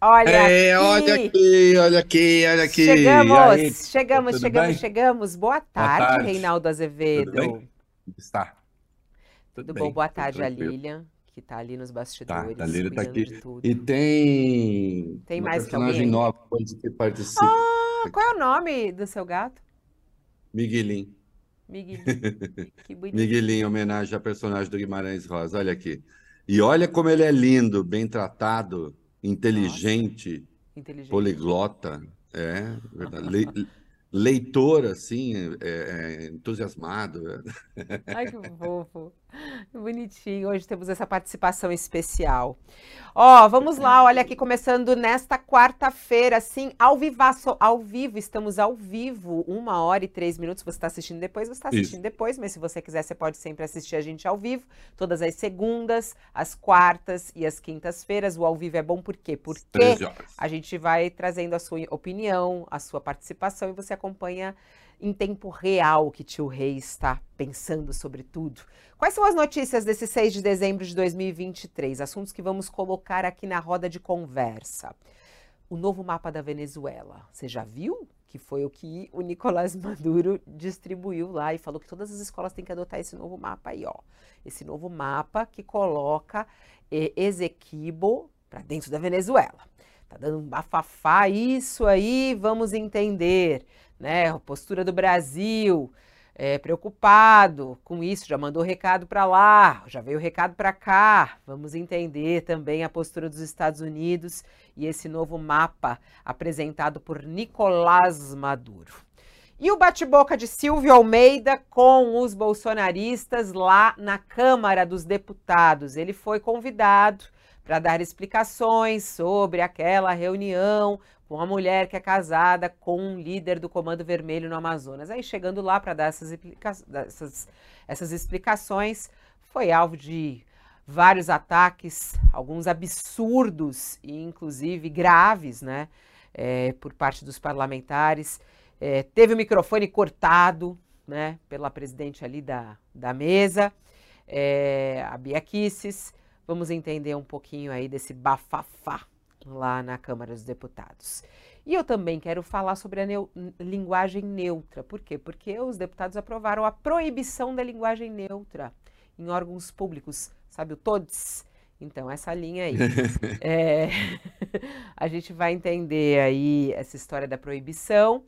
Olha É, aqui. olha aqui, olha aqui, olha aqui. Chegamos, aí, chegamos, tudo chegamos, bem? chegamos. Boa tarde, tarde. Reinaldo Azevedo. Tudo bem? Está. Tudo bem, bom? Boa tudo tarde, a. Lilian, que tá ali nos Tá, bastidores, a Lília tá cuidando aqui. de tudo. E tem Tem mais personagem alguém? nova que participa. Ah, qual é o nome do seu gato? Miguelinho. Miguelinho. Que bonito. Miguelinho, em homenagem ao personagem do Guimarães Rosa. Olha aqui. E olha como ele é lindo, bem tratado, inteligente, Inteligente. poliglota. É, verdade. Le- leitor, assim, é, é, entusiasmado. Ai, que fofo. Bonitinho. Hoje temos essa participação especial. Ó, vamos lá, olha aqui, começando nesta quarta-feira, assim, ao vivaço, ao vivo, estamos ao vivo, uma hora e três minutos. Você está assistindo depois, você está Isso. assistindo depois, mas se você quiser, você pode sempre assistir a gente ao vivo, todas as segundas, as quartas e as quintas-feiras. O ao vivo é bom por quê? Porque 13 horas. a gente vai trazendo a sua opinião, a sua participação e você acompanha em tempo real que tio Rei está pensando sobre tudo. Quais são as notícias desse 6 de dezembro de 2023? Assuntos que vamos colocar aqui na roda de conversa. O novo mapa da Venezuela. Você já viu? Que foi o que o Nicolás Maduro distribuiu lá e falou que todas as escolas têm que adotar esse novo mapa aí, ó. Esse novo mapa que coloca Esequibo para dentro da Venezuela. Tá dando um bafafá isso aí, vamos entender, né? A postura do Brasil, é, preocupado com isso, já mandou recado para lá, já veio recado para cá. Vamos entender também a postura dos Estados Unidos e esse novo mapa apresentado por Nicolás Maduro. E o bate-boca de Silvio Almeida com os bolsonaristas lá na Câmara dos Deputados. Ele foi convidado para dar explicações sobre aquela reunião com a mulher que é casada com um líder do Comando Vermelho no Amazonas. Aí chegando lá para dar essas, essas- essas explicações, foi alvo de vários ataques, alguns absurdos e inclusive graves, né, eh, por parte dos parlamentares. Eh, teve o microfone cortado, né, pela presidente ali da, da mesa, eh, a Bia Kicis. Vamos entender um pouquinho aí desse bafafá lá na Câmara dos Deputados. E eu também quero falar sobre a neu- linguagem neutra. Por quê? Porque os deputados aprovaram a proibição da linguagem neutra em órgãos públicos, sabe o TODES? Então, essa linha aí. É, a gente vai entender aí essa história da proibição.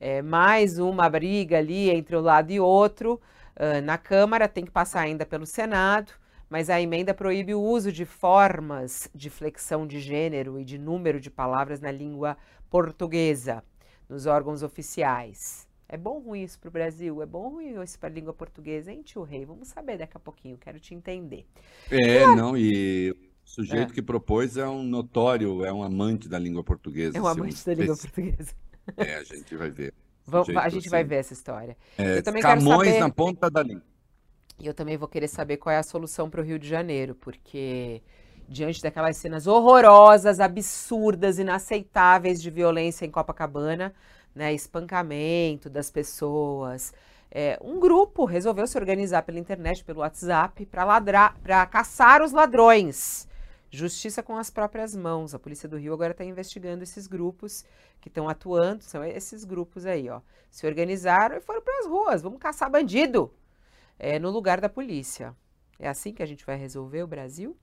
É, mais uma briga ali entre um lado e outro ah, na Câmara, tem que passar ainda pelo Senado, mas a emenda proíbe o uso de formas de flexão de gênero e de número de palavras na língua portuguesa, nos órgãos oficiais. É bom ruim isso para o Brasil? É bom ruim isso para a língua portuguesa, hein, tio Rei? Vamos saber daqui a pouquinho, quero te entender. É, não, e o sujeito É. que propôs é um notório, é um amante da língua portuguesa. É um amante da língua portuguesa. É, a gente vai ver. Vamos, a gente vai assim. ver essa história. É, Eu também quero Camões saber- na ponta da língua. E eu também vou querer saber qual é a solução para o Rio de Janeiro, porque diante daquelas cenas horrorosas, absurdas, inaceitáveis de violência em Copacabana, né, espancamento das pessoas, é, um grupo resolveu se organizar pela internet, pelo WhatsApp, para ladrar, para caçar os ladrões. Justiça com as próprias mãos. A Polícia do Rio agora está investigando esses grupos que estão atuando, são esses grupos aí, ó. Se organizaram e foram para as ruas. Vamos caçar bandido é, no lugar da polícia. É assim que a gente vai resolver o Brasil?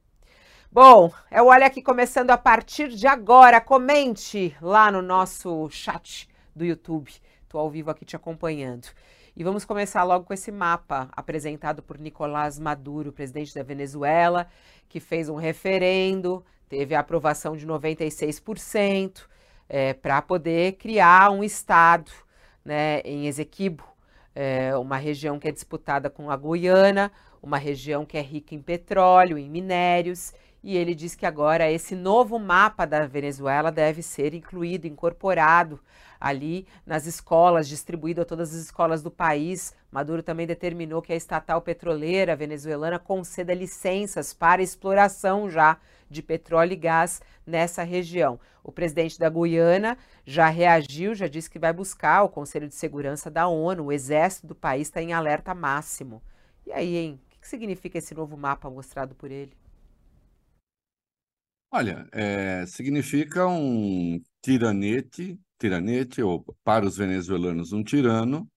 Bom, é o Olha Aqui começando a partir de agora. Comente lá no nosso chat do YouTube. Estou ao vivo aqui te acompanhando. E vamos começar logo com esse mapa apresentado por Nicolás Maduro, presidente da Venezuela, que fez um referendo, teve a aprovação de 96% para poder criar um estado né, em Esequibo, é, uma região que é disputada com a Guiana, uma região que é rica em petróleo, em minérios, e ele diz que agora esse novo mapa da Venezuela deve ser incluído, incorporado ali nas escolas, distribuído a todas as escolas do país. Maduro também determinou que a estatal petroleira venezuelana conceda licenças para exploração já de petróleo e gás nessa região. O presidente da Guiana já reagiu, já disse que vai buscar o Conselho de Segurança da ONU. O exército do país está em alerta máximo. E aí, hein? O que significa esse novo mapa mostrado por ele? Olha, é, significa um tiranete, tiranete, ou para os venezuelanos, um tirano,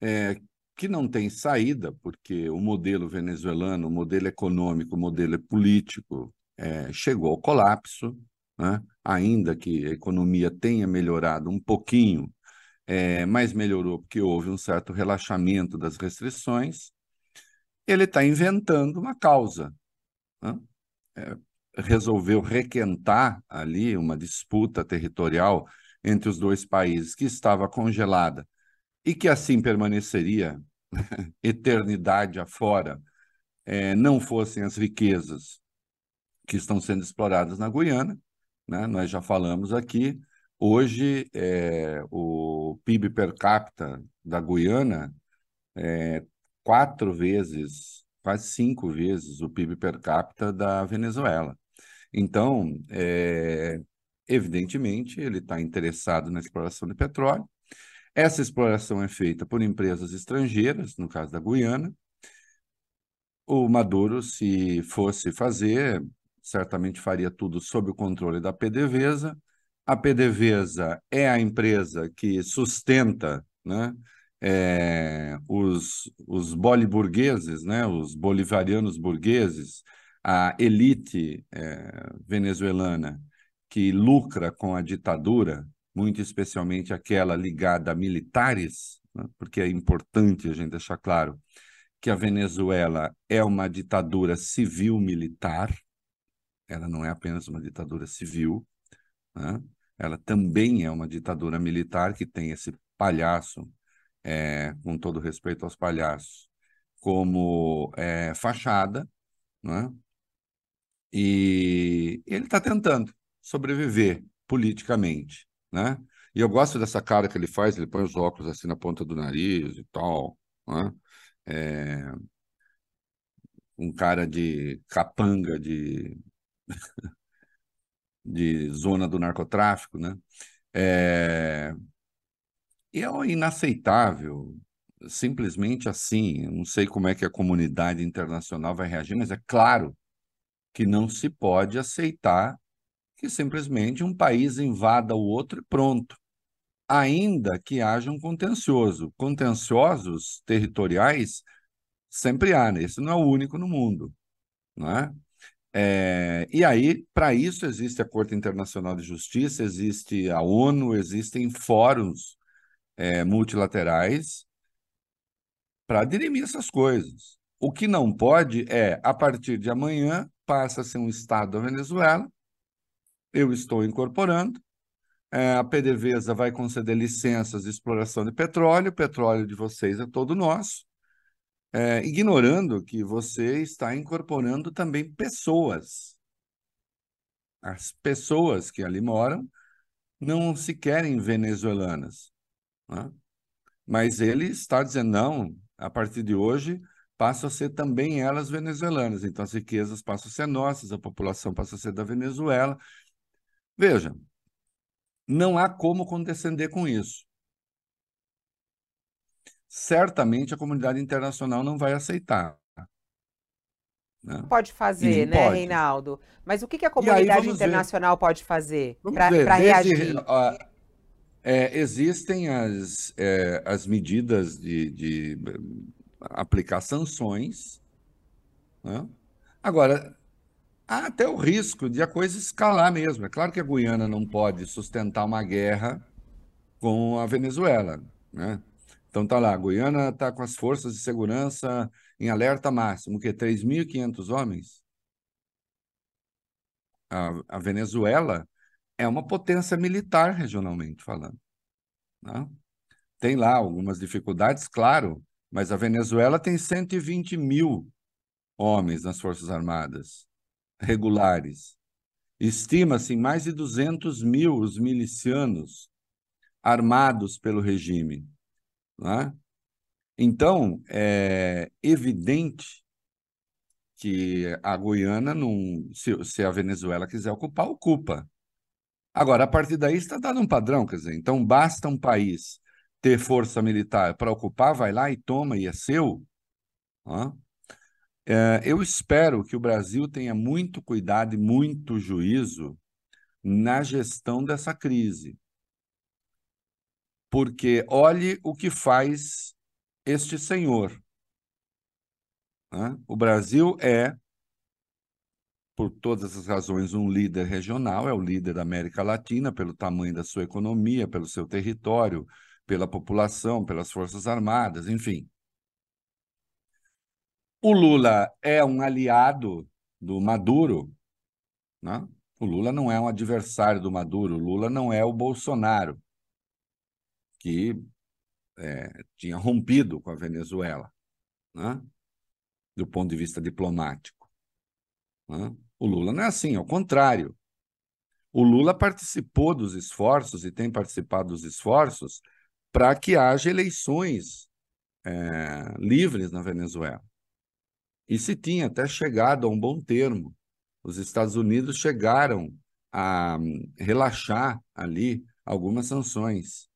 é, que não tem saída, porque o modelo venezuelano, o modelo econômico, o modelo político, é, chegou ao colapso, né? ainda que a economia tenha melhorado um pouquinho, é, mas melhorou porque houve um certo relaxamento das restrições, ele está inventando uma causa. Né? É, resolveu requentar ali uma disputa territorial entre os dois países que estava congelada e que assim permaneceria eternidade afora, é, não fossem as riquezas que estão sendo exploradas na Guiana. Né? Nós já falamos aqui, hoje é, o PIB per capita da Guiana é quatro vezes, quase cinco vezes o PIB per capita da Venezuela. Então, é, evidentemente, ele está interessado na exploração de petróleo. Essa exploração é feita por empresas estrangeiras, no caso da Guiana. O Maduro, se fosse fazer, certamente faria tudo sob o controle da PDVSA. A PDVSA é a empresa que sustenta né, é, os, os boliburgueses, né, os bolivarianos burgueses, a elite é, venezuelana que lucra com a ditadura, muito especialmente aquela ligada a militares, né, porque é importante a gente deixar claro que a Venezuela é uma ditadura civil-militar, ela não é apenas uma ditadura civil, né? ela também é uma ditadura militar que tem esse palhaço, é, com todo respeito aos palhaços, como é, fachada, né? E ele está tentando sobreviver politicamente, né? E eu gosto dessa cara que ele faz, ele põe os óculos assim na ponta do nariz e tal, né? É... Um cara de capanga de de zona do narcotráfico, né? É... E é inaceitável, simplesmente assim. Eu não sei como é que a comunidade internacional vai reagir, mas é claro que não se pode aceitar que simplesmente um país invada o outro e pronto. Ainda que haja um contencioso. Contenciosos territoriais sempre há, né? Esse não é o único no mundo. Não é? É, e aí, para isso, existe a Corte Internacional de Justiça, existe a ONU, existem fóruns é, multilaterais para dirimir essas coisas. O que não pode é, a partir de amanhã, passa a ser um Estado da Venezuela, eu estou incorporando, é, a PDVSA vai conceder licenças de exploração de petróleo, o petróleo de vocês é todo nosso, é, ignorando que você está incorporando também pessoas. As pessoas que ali moram não se querem venezuelanas. Né? Mas ele está dizendo, não, a partir de hoje passam a ser também elas venezuelanas. Então, as riquezas passam a ser nossas, a população passa a ser da Venezuela. Veja, não há como condescender com isso. Certamente a comunidade internacional não vai aceitar. Né? Pode fazer, né, pode. Reinaldo? Mas o que, que a comunidade internacional ver. pode fazer para reagir? é, existem as, é, as medidas de, de aplicar sanções. Né? Agora, há até o risco de a coisa escalar mesmo. É claro que a Guiana não pode sustentar uma guerra com a Venezuela. Né? Então tá lá, a Guiana está com as forças de segurança em alerta máximo, que 3.500 homens. A, a, Venezuela é uma potência militar regionalmente falando. Né? Tem lá algumas dificuldades, claro, mas a Venezuela tem 120 mil homens nas Forças Armadas, regulares. Estima-se em mais de 200 mil os milicianos armados pelo regime. Né? Então, é evidente que a Guiana, não, se, se, a Venezuela quiser ocupar, ocupa. Agora, a partir daí está dando um padrão, quer dizer, então basta um país ter força militar para ocupar, vai lá e toma e é seu. É, eu espero que o Brasil tenha muito cuidado e muito juízo na gestão dessa crise. Porque olhe o que faz este senhor. Né? O Brasil é, por todas as razões, um líder regional, é o líder da América Latina, pelo tamanho da sua economia, pelo seu território, pela população, pelas Forças Armadas, enfim. O Lula é um aliado do Maduro, né? O Lula não é um adversário do Maduro, o Lula não é o Bolsonaro, que é, tinha rompido com a Venezuela, né? do ponto de vista diplomático. Né? O Lula não é assim, ao contrário. O Lula participou dos esforços e tem participado dos esforços para que haja eleições é, livres na Venezuela. E se tinha até chegado a um bom termo. Os Estados Unidos chegaram a relaxar ali algumas sanções.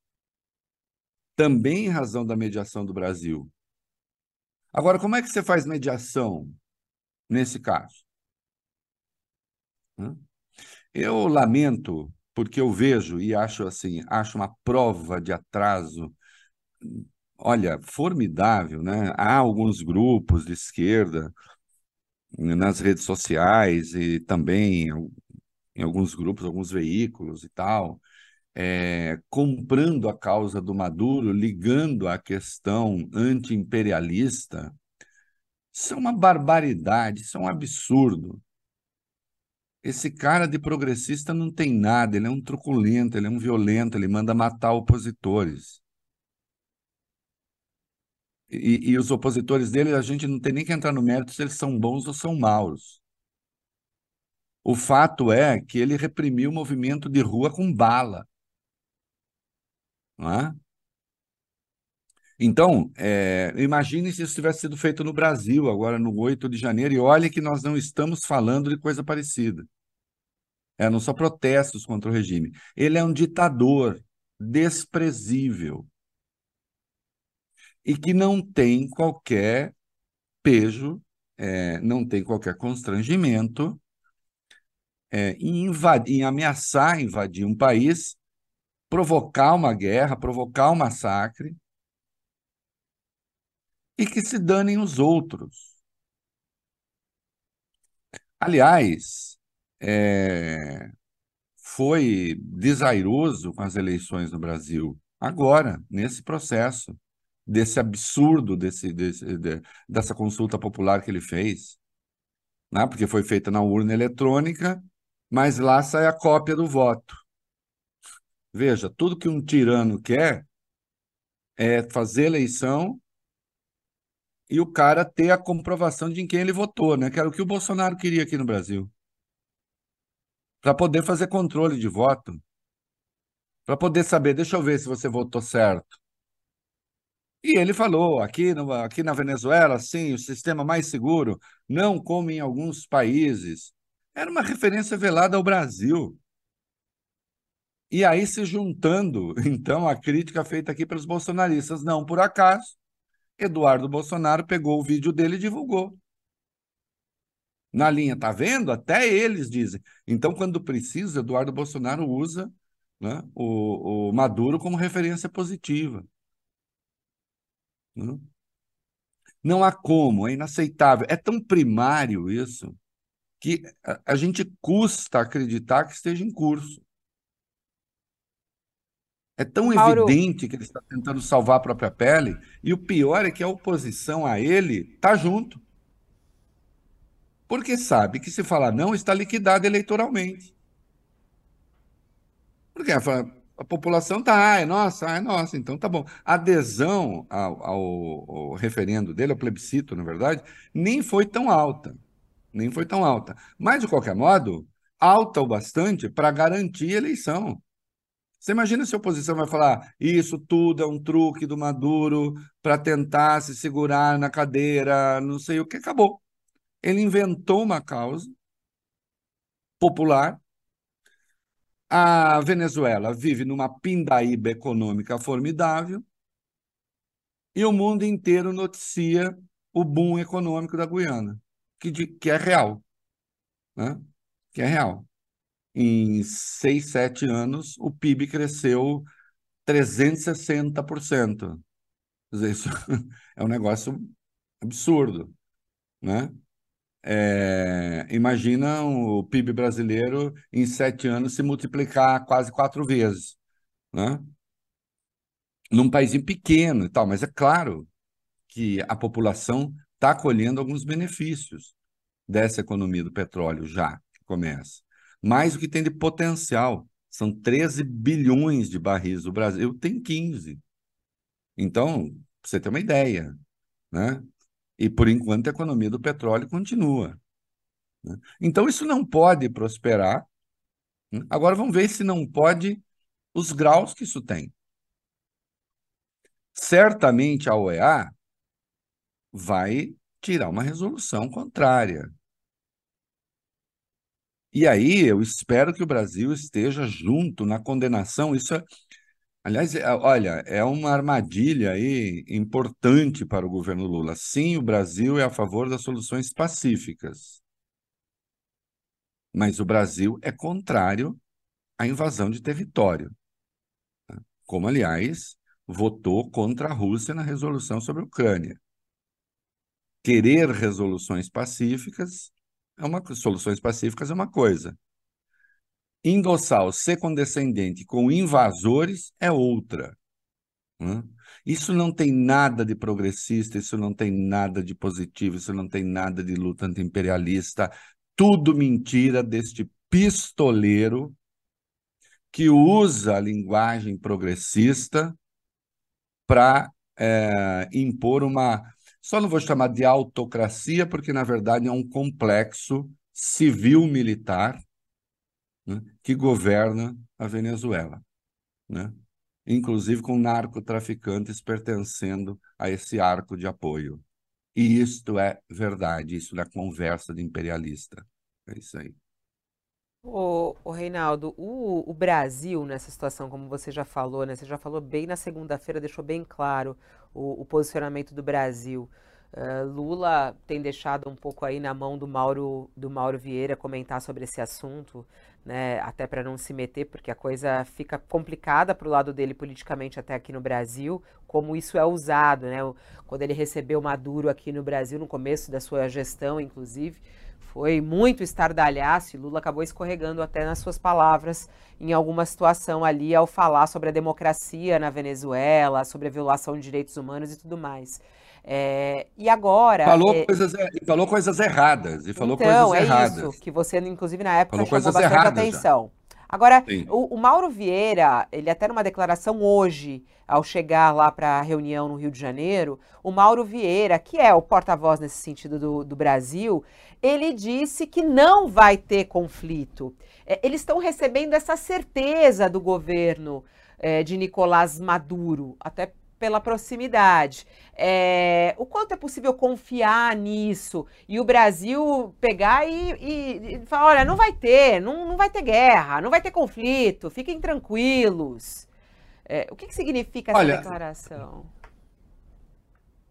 Também em razão da mediação do Brasil. Agora, como é que você faz mediação nesse caso? Eu lamento, porque eu vejo e acho assim, acho uma prova de atraso olha, formidável, né? Há alguns grupos de esquerda nas redes sociais e também em alguns grupos, alguns veículos e tal, é, comprando a causa do Maduro, ligando à questão anti-imperialista. Isso é uma barbaridade, isso é um absurdo. Esse cara de progressista não tem nada, ele é um truculento, ele é um violento, ele manda matar opositores. E, e, os opositores dele, a gente não tem nem que entrar no mérito se eles são bons ou são maus. O fato é que ele reprimiu o movimento de rua com bala. Não é? Então, é, imagine se isso tivesse sido feito no Brasil, agora no 8 de janeiro, e olhe que nós não estamos falando de coisa parecida. É, não são protestos contra o regime. Ele é um ditador desprezível e que não tem qualquer pejo, é, não tem qualquer constrangimento é, em, invadir, em ameaçar invadir um país, provocar uma guerra, provocar um massacre, e que se danem os outros. Aliás, é, foi desairoso com as eleições no Brasil, agora, nesse processo desse absurdo desse, desse, de, dessa consulta popular que ele fez, né? porque foi feita na urna eletrônica, mas lá sai a cópia do voto. Veja, tudo que um tirano quer é fazer eleição e o cara ter a comprovação de em quem ele votou, né? Que era o que o Bolsonaro queria aqui no Brasil. Para poder fazer controle de voto. Para poder saber, deixa eu ver se você votou certo. E ele falou, aqui, no, aqui na Venezuela, sim, o sistema mais seguro, não como em alguns países. Era uma referência velada ao Brasil. E aí se juntando, então, a crítica feita aqui pelos bolsonaristas. Não por acaso, Eduardo Bolsonaro pegou o vídeo dele e divulgou. Na linha, tá vendo? Até eles dizem. Então, quando precisa, Eduardo Bolsonaro usa né, o, o Maduro como referência positiva. Não, não há como, é inaceitável. É tão primário isso que a gente custa acreditar que esteja em curso. É tão Mauro... evidente que ele está tentando salvar a própria pele, e o pior é que a oposição a ele está junto. Porque sabe que se falar não, está liquidado eleitoralmente. Porque a população tá, ah, é nossa, ah, é nossa, então tá bom. A adesão ao, ao, ao, referendo dele, ao plebiscito, na verdade, nem foi tão alta. Nem foi tão alta. Mas, de qualquer modo, alta o bastante para garantir a eleição. Você imagina se a oposição vai falar isso tudo é um truque do Maduro para tentar se segurar na cadeira, não sei o que, acabou. Ele inventou uma causa popular a Venezuela vive numa pindaíba econômica formidável e o mundo inteiro noticia o boom econômico da Guiana, que, de, que é real. Né? Que é real. Em seis, sete anos, o PIB cresceu 360%. Quer dizer, isso é um negócio absurdo. Né? É, imagina o PIB brasileiro em sete anos se multiplicar quase quatro vezes, né? Num país pequeno e tal, mas é claro que a população está colhendo alguns benefícios dessa economia do petróleo já que começa. Mais o que tem de potencial. São 13 bilhões de barris. O Brasil tem 15. Então, você ter uma ideia, né? E, por enquanto, a economia do petróleo continua. Né? Então, isso não pode prosperar. Né? Agora, vamos ver se não pode os graus que isso tem. Certamente a OEA vai tirar uma resolução contrária. E aí eu espero que o Brasil esteja junto na condenação. Isso é, Aliás, é, olha, é uma armadilha aí importante para o governo Lula. Sim, o Brasil é a favor das soluções pacíficas, mas o Brasil é contrário à invasão de território, tá? como, aliás, votou contra a Rússia na resolução sobre a Ucrânia. Querer resoluções pacíficas é uma soluções pacíficas é uma coisa endossar o ser condescendente com invasores é outra. Né? Isso não tem nada de progressista, isso não tem nada de positivo, isso não tem nada de luta anti-imperialista. Tudo mentira deste pistoleiro que usa a linguagem progressista para é, impor uma. Só não vou chamar de autocracia, porque na verdade é um complexo civil-militar né, que governa a Venezuela, né? inclusive com narcotraficantes pertencendo a esse arco de apoio. E isto é verdade, isso não é conversa de imperialista. É isso aí. O, o Reinaldo, o, o, Brasil nessa situação, como você já falou, né? Você já falou bem na segunda-feira, deixou bem claro o, o posicionamento do Brasil. Uh, Lula tem deixado um pouco aí na mão do Mauro, do Mauro Vieira comentar sobre esse assunto, né? Até para não se meter, porque a coisa fica complicada para o lado dele politicamente até aqui no Brasil, como isso é usado, né? Quando ele recebeu Maduro aqui no Brasil, no começo da sua gestão, inclusive, foi muito estardalhaço e Lula acabou escorregando até nas suas palavras em alguma situação ali ao falar sobre a democracia na Venezuela, sobre a violação de direitos humanos e tudo mais. É, e agora. Falou, é, coisas, falou coisas erradas. E falou então, coisas é erradas. isso, que você, inclusive, na época, falou chamou bastante atenção. Já. Agora, o, o, Mauro Vieira, ele até numa declaração hoje, ao chegar lá para a reunião no Rio de Janeiro, o Mauro Vieira, que é o porta-voz nesse sentido do, do, Brasil, ele disse que não vai ter conflito. É, eles estão recebendo essa certeza do governo é, de Nicolás Maduro, até pela proximidade. É, o quanto é possível confiar nisso e o Brasil pegar e, e, e falar: olha, não vai ter, não, não vai ter guerra, não vai ter conflito, fiquem tranquilos. É, o que, que significa essa olha, declaração?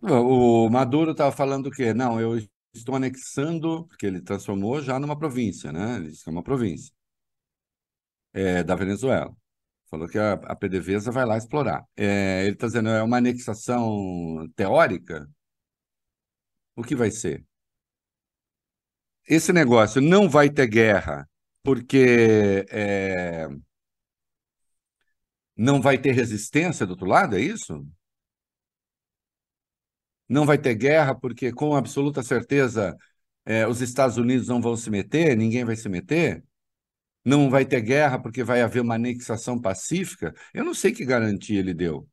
O Maduro estava falando o quê? Não, eu estou anexando, porque ele transformou já numa província, né? Ele é uma província é, da Venezuela. Falou que a, a PDVSA vai lá explorar. É, ele está dizendo, é uma anexação teórica? O que vai ser? Esse negócio não vai ter guerra porque é, não vai ter resistência do outro lado, é isso? Não vai ter guerra porque, com absoluta certeza, é, os Estados Unidos não vão se meter, ninguém vai se meter? Não vai ter guerra porque vai haver uma anexação pacífica, eu não sei que garantia ele deu.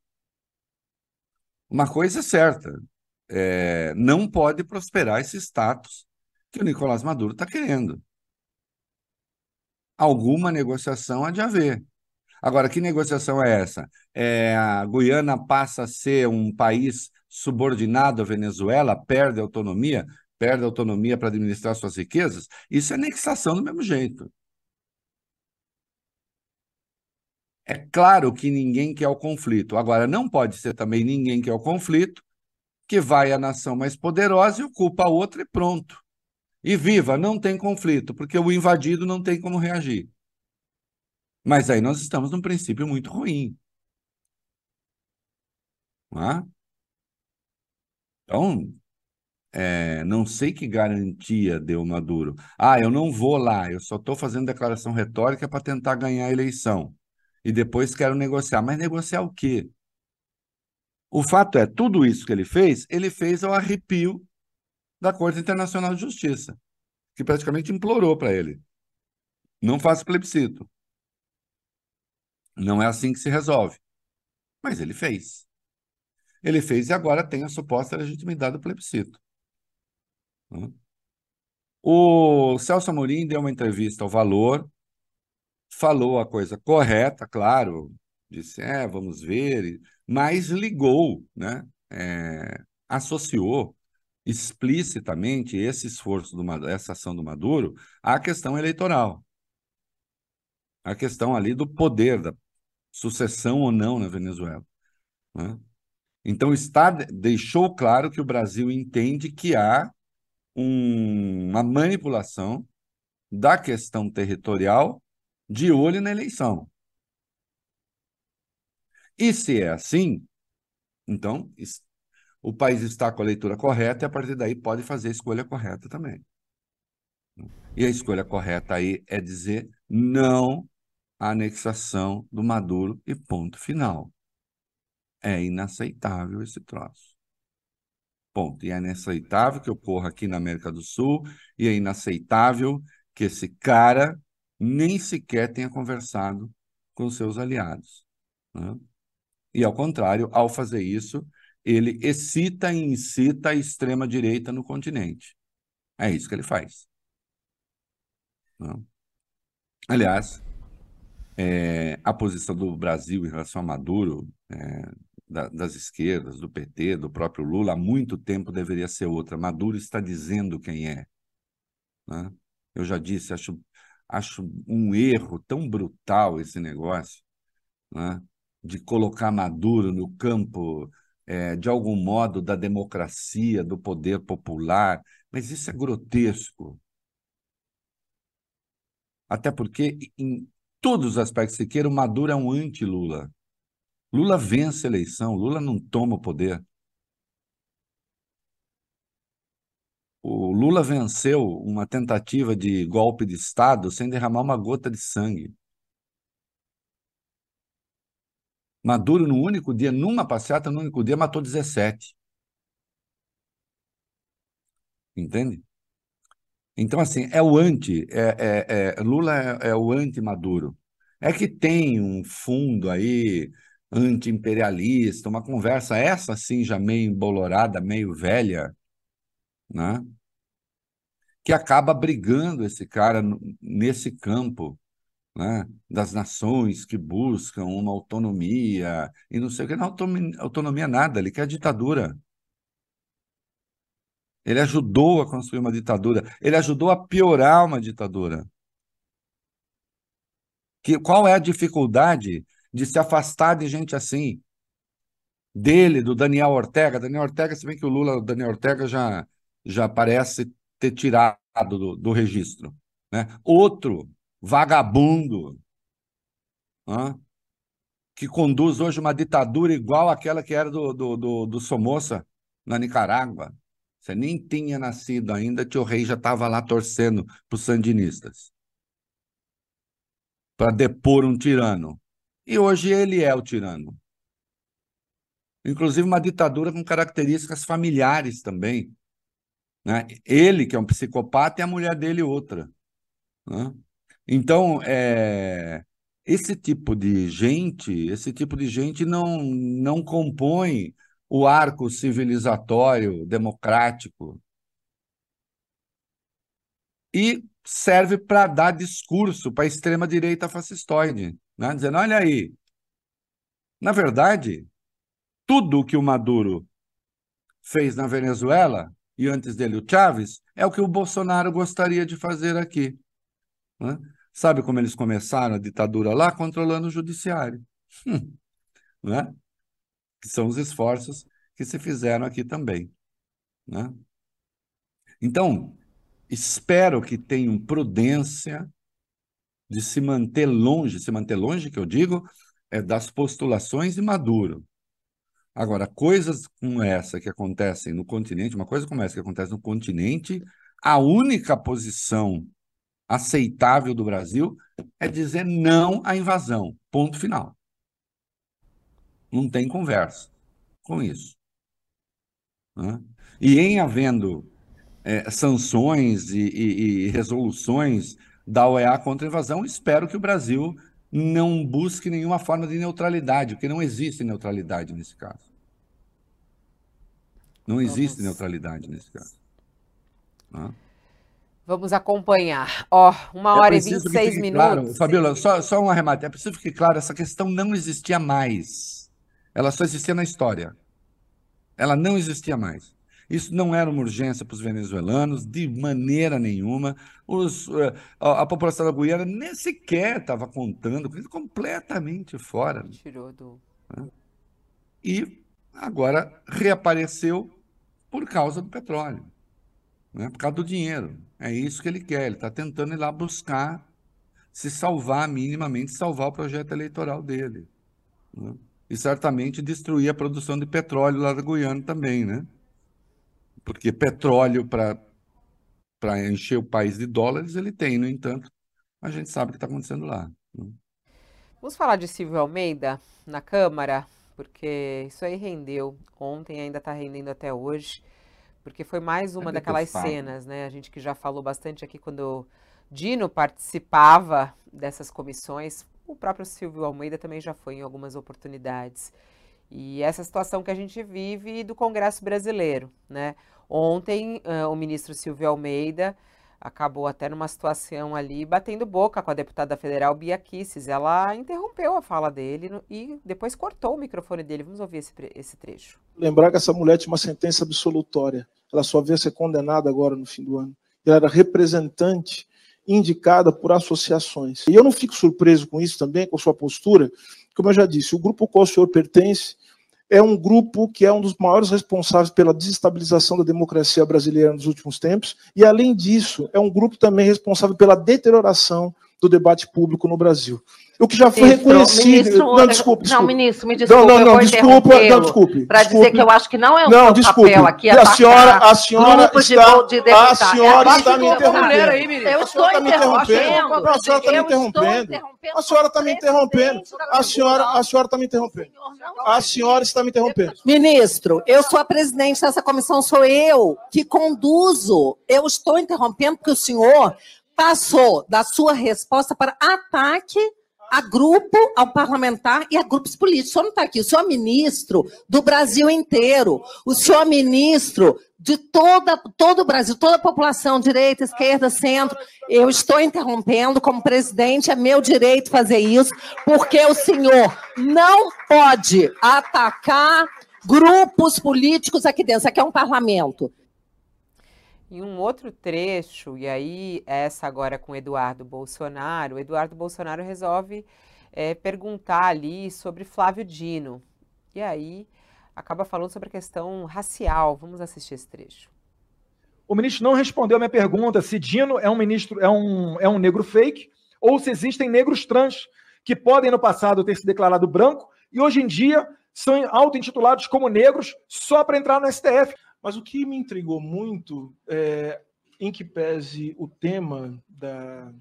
Uma coisa é certa, é, não pode prosperar esse status que o Nicolás Maduro está querendo. Alguma negociação há de haver. Agora, que negociação é essa? É, a Guiana passa a ser um país subordinado à Venezuela, perde autonomia, perde autonomia para administrar suas riquezas? Isso é anexação do mesmo jeito. É claro que ninguém quer o conflito. Agora, não pode ser também ninguém quer o conflito que vai a nação mais poderosa e ocupa a outra e pronto. E viva, não tem conflito, porque o invadido não tem como reagir. Mas aí nós estamos num princípio muito ruim. Não é? Então, é, não sei que garantia deu Maduro. Ah, eu não vou lá, eu só estou fazendo declaração retórica para tentar ganhar a eleição. E depois quero negociar. Mas negociar o quê? O fato é, tudo isso que ele fez, ele fez ao arrepio da Corte Internacional de Justiça, que praticamente implorou para ele. Não faça plebiscito. Não é assim que se resolve. Mas ele fez. Ele fez e agora tem a suposta legitimidade do plebiscito. O Celso Amorim deu uma entrevista ao Valor, falou a coisa correta, claro, disse, é, vamos ver, mas ligou, né? É, associou explicitamente esse esforço, do, essa ação do Maduro à questão eleitoral, à questão ali do poder, da sucessão ou não na Venezuela. Né? Então, está, deixou claro que o Brasil entende que há um, uma manipulação da questão territorial de olho na eleição. E se é assim, então o país está com a leitura correta e a partir daí pode fazer a escolha correta também. E a escolha correta aí é dizer não à anexação do Maduro e ponto final. É inaceitável esse troço. Ponto. E é inaceitável que ocorra aqui na América do Sul, e é inaceitável que esse cara nem sequer tenha conversado com seus aliados. Né? E, ao contrário, ao fazer isso, ele excita e incita a extrema-direita no continente. É isso que ele faz. Né? Aliás, é, a posição do Brasil em relação a Maduro é, da, das esquerdas, do PT, do próprio Lula, há muito tempo deveria ser outra. Maduro está dizendo quem é. Né? Eu já disse, acho, acho um erro tão brutal esse negócio né? de colocar Maduro no campo, é, de algum modo, da democracia, do poder popular. Mas isso é grotesco. Até porque, em todos os aspectos que queira, o Maduro é um anti-Lula. Lula vence a eleição, Lula não toma o poder. O Lula venceu uma tentativa de golpe de Estado sem derramar uma gota de sangue. Maduro, no único dia, numa passeata, no único dia, matou 17. Entende? Então, assim, é o anti, é, é, é Lula é, é o anti-Maduro. É que tem um fundo aí anti-imperialista, uma conversa essa assim já meio embolorada, meio velha, né? Que acaba brigando esse cara nesse campo né? das nações que buscam uma autonomia e não sei o que, não autonomia, nada, ele quer ditadura. Ele ajudou a construir uma ditadura, ele ajudou a piorar uma ditadura. Que, qual é a dificuldade de se afastar de gente assim. Dele, do Daniel Ortega. Daniel Ortega, se bem que o Lula, o Daniel Ortega já, já parece ter tirado do, do registro. Né? Outro vagabundo que conduz hoje uma ditadura igual àquela que era do, do, do, do Somoza na Nicarágua. Você nem tinha nascido ainda, tio rei já estava lá torcendo para os sandinistas para depor um tirano. E hoje ele é o tirano. Inclusive uma ditadura com características familiares também. Né? Ele, que é um psicopata, e a mulher dele outra. Né? Então, é, esse tipo de gente, esse tipo de gente não, não compõe o arco civilizatório democrático. E serve para dar discurso para a extrema-direita fascistoide né? dizendo: olha aí, na verdade, tudo o que o Maduro fez na Venezuela, e antes dele o Chávez, é o que o Bolsonaro gostaria de fazer aqui. Né? Sabe como eles começaram a ditadura lá? Controlando o judiciário. Hum. Né? Que são os esforços que se fizeram aqui também. Né? Então, espero que tenham prudência de se manter longe, se manter longe, que eu digo, é das postulações de Maduro. Agora, coisas como essa que acontecem no continente, uma coisa como essa que acontece no continente, a única posição aceitável do Brasil é dizer não à invasão. Ponto final. Não tem conversa com isso. Né? E em havendo é, sanções e, e, e resoluções da OEA contra a invasão, espero que o Brasil não busque nenhuma forma de neutralidade, porque não existe neutralidade nesse caso. Não existe Vamos... neutralidade nesse caso. Vamos acompanhar. Ó, oh, uma hora e 26 minutos. Claro, Fabiola, só, só um arremate. É preciso ficar claro, essa questão não existia mais. Ela só existia na história. Ela não existia mais. Isso não era uma urgência para os venezuelanos, de maneira nenhuma. Os, eh, a, a, população da Guiana nem sequer estava contando, completamente fora. Tirou do. Né? E agora reapareceu por causa do petróleo né? por causa do dinheiro. É isso que ele quer. Ele está tentando ir lá buscar se salvar minimamente, salvar o projeto eleitoral dele. Né? E certamente destruir a produção de petróleo lá da Guiana também, né? Porque petróleo para encher o país de dólares ele tem, no entanto, a gente sabe o que está acontecendo lá. Né? Vamos falar de Silvio Almeida na Câmara, porque isso aí rendeu ontem, ainda está rendendo até hoje porque foi mais uma é daquelas cenas, né? A gente que já falou bastante aqui quando Dino participava dessas comissões, o próprio Silvio Almeida também já foi em algumas oportunidades. E essa situação que a gente vive do Congresso Brasileiro, né? Ontem, uh, o ministro Silvio Almeida acabou até numa situação ali batendo boca com a deputada federal Bia Kisses. Ela interrompeu a fala dele e depois cortou o microfone dele. Vamos ouvir esse, esse trecho. Lembrar que essa mulher tinha uma sentença absolutória ela só veio ser condenada agora no fim do ano. Ela era representante indicada por associações. E eu não fico surpreso com isso também, com sua postura. Como eu já disse, o grupo ao qual o senhor pertence é um grupo que é um dos maiores responsáveis pela desestabilização da democracia brasileira nos últimos tempos, e além disso, é um grupo também responsável pela deterioração do debate público no Brasil. O que já foi ministro, reconhecido. Ministro, não, desculpe, desculpe. Não, ministro, me desculpe. Não, não, não, desculpa, não, desculpe. Para dizer que eu acho que não é o não, desculpe. papel aqui. A senhora, a senhora está, de, de a senhora é, está me interrompendo. Aí, eu estou tá interrompendo. A senhora está me interrompendo. A senhora está me interrompendo. A senhora, a senhora está me interrompendo. A senhora está me interrompendo. Ministro, eu sou a presidente dessa comissão, sou eu que conduzo. Eu estou interrompendo porque o senhor passou da sua resposta para ataque a grupo, ao parlamentar e a grupos políticos. O senhor não está aqui, o senhor é ministro do Brasil inteiro, o senhor é ministro de toda, todo o Brasil, toda a população, direita, esquerda, centro. Eu estou interrompendo como presidente, é meu direito fazer isso, porque o senhor não pode atacar grupos políticos aqui dentro. Isso aqui é um parlamento. Em um outro trecho, e aí essa agora com Eduardo Bolsonaro, Eduardo Bolsonaro resolve é, perguntar ali sobre Flávio Dino. E aí acaba falando sobre a questão racial. Vamos assistir esse trecho. O ministro não respondeu a minha pergunta se Dino é um ministro, é um, é um negro fake, ou se existem negros trans que podem no passado ter se declarado branco e hoje em dia são auto-intitulados como negros só para entrar no STF. Mas o que me intrigou muito, é, em que pese o tema, da,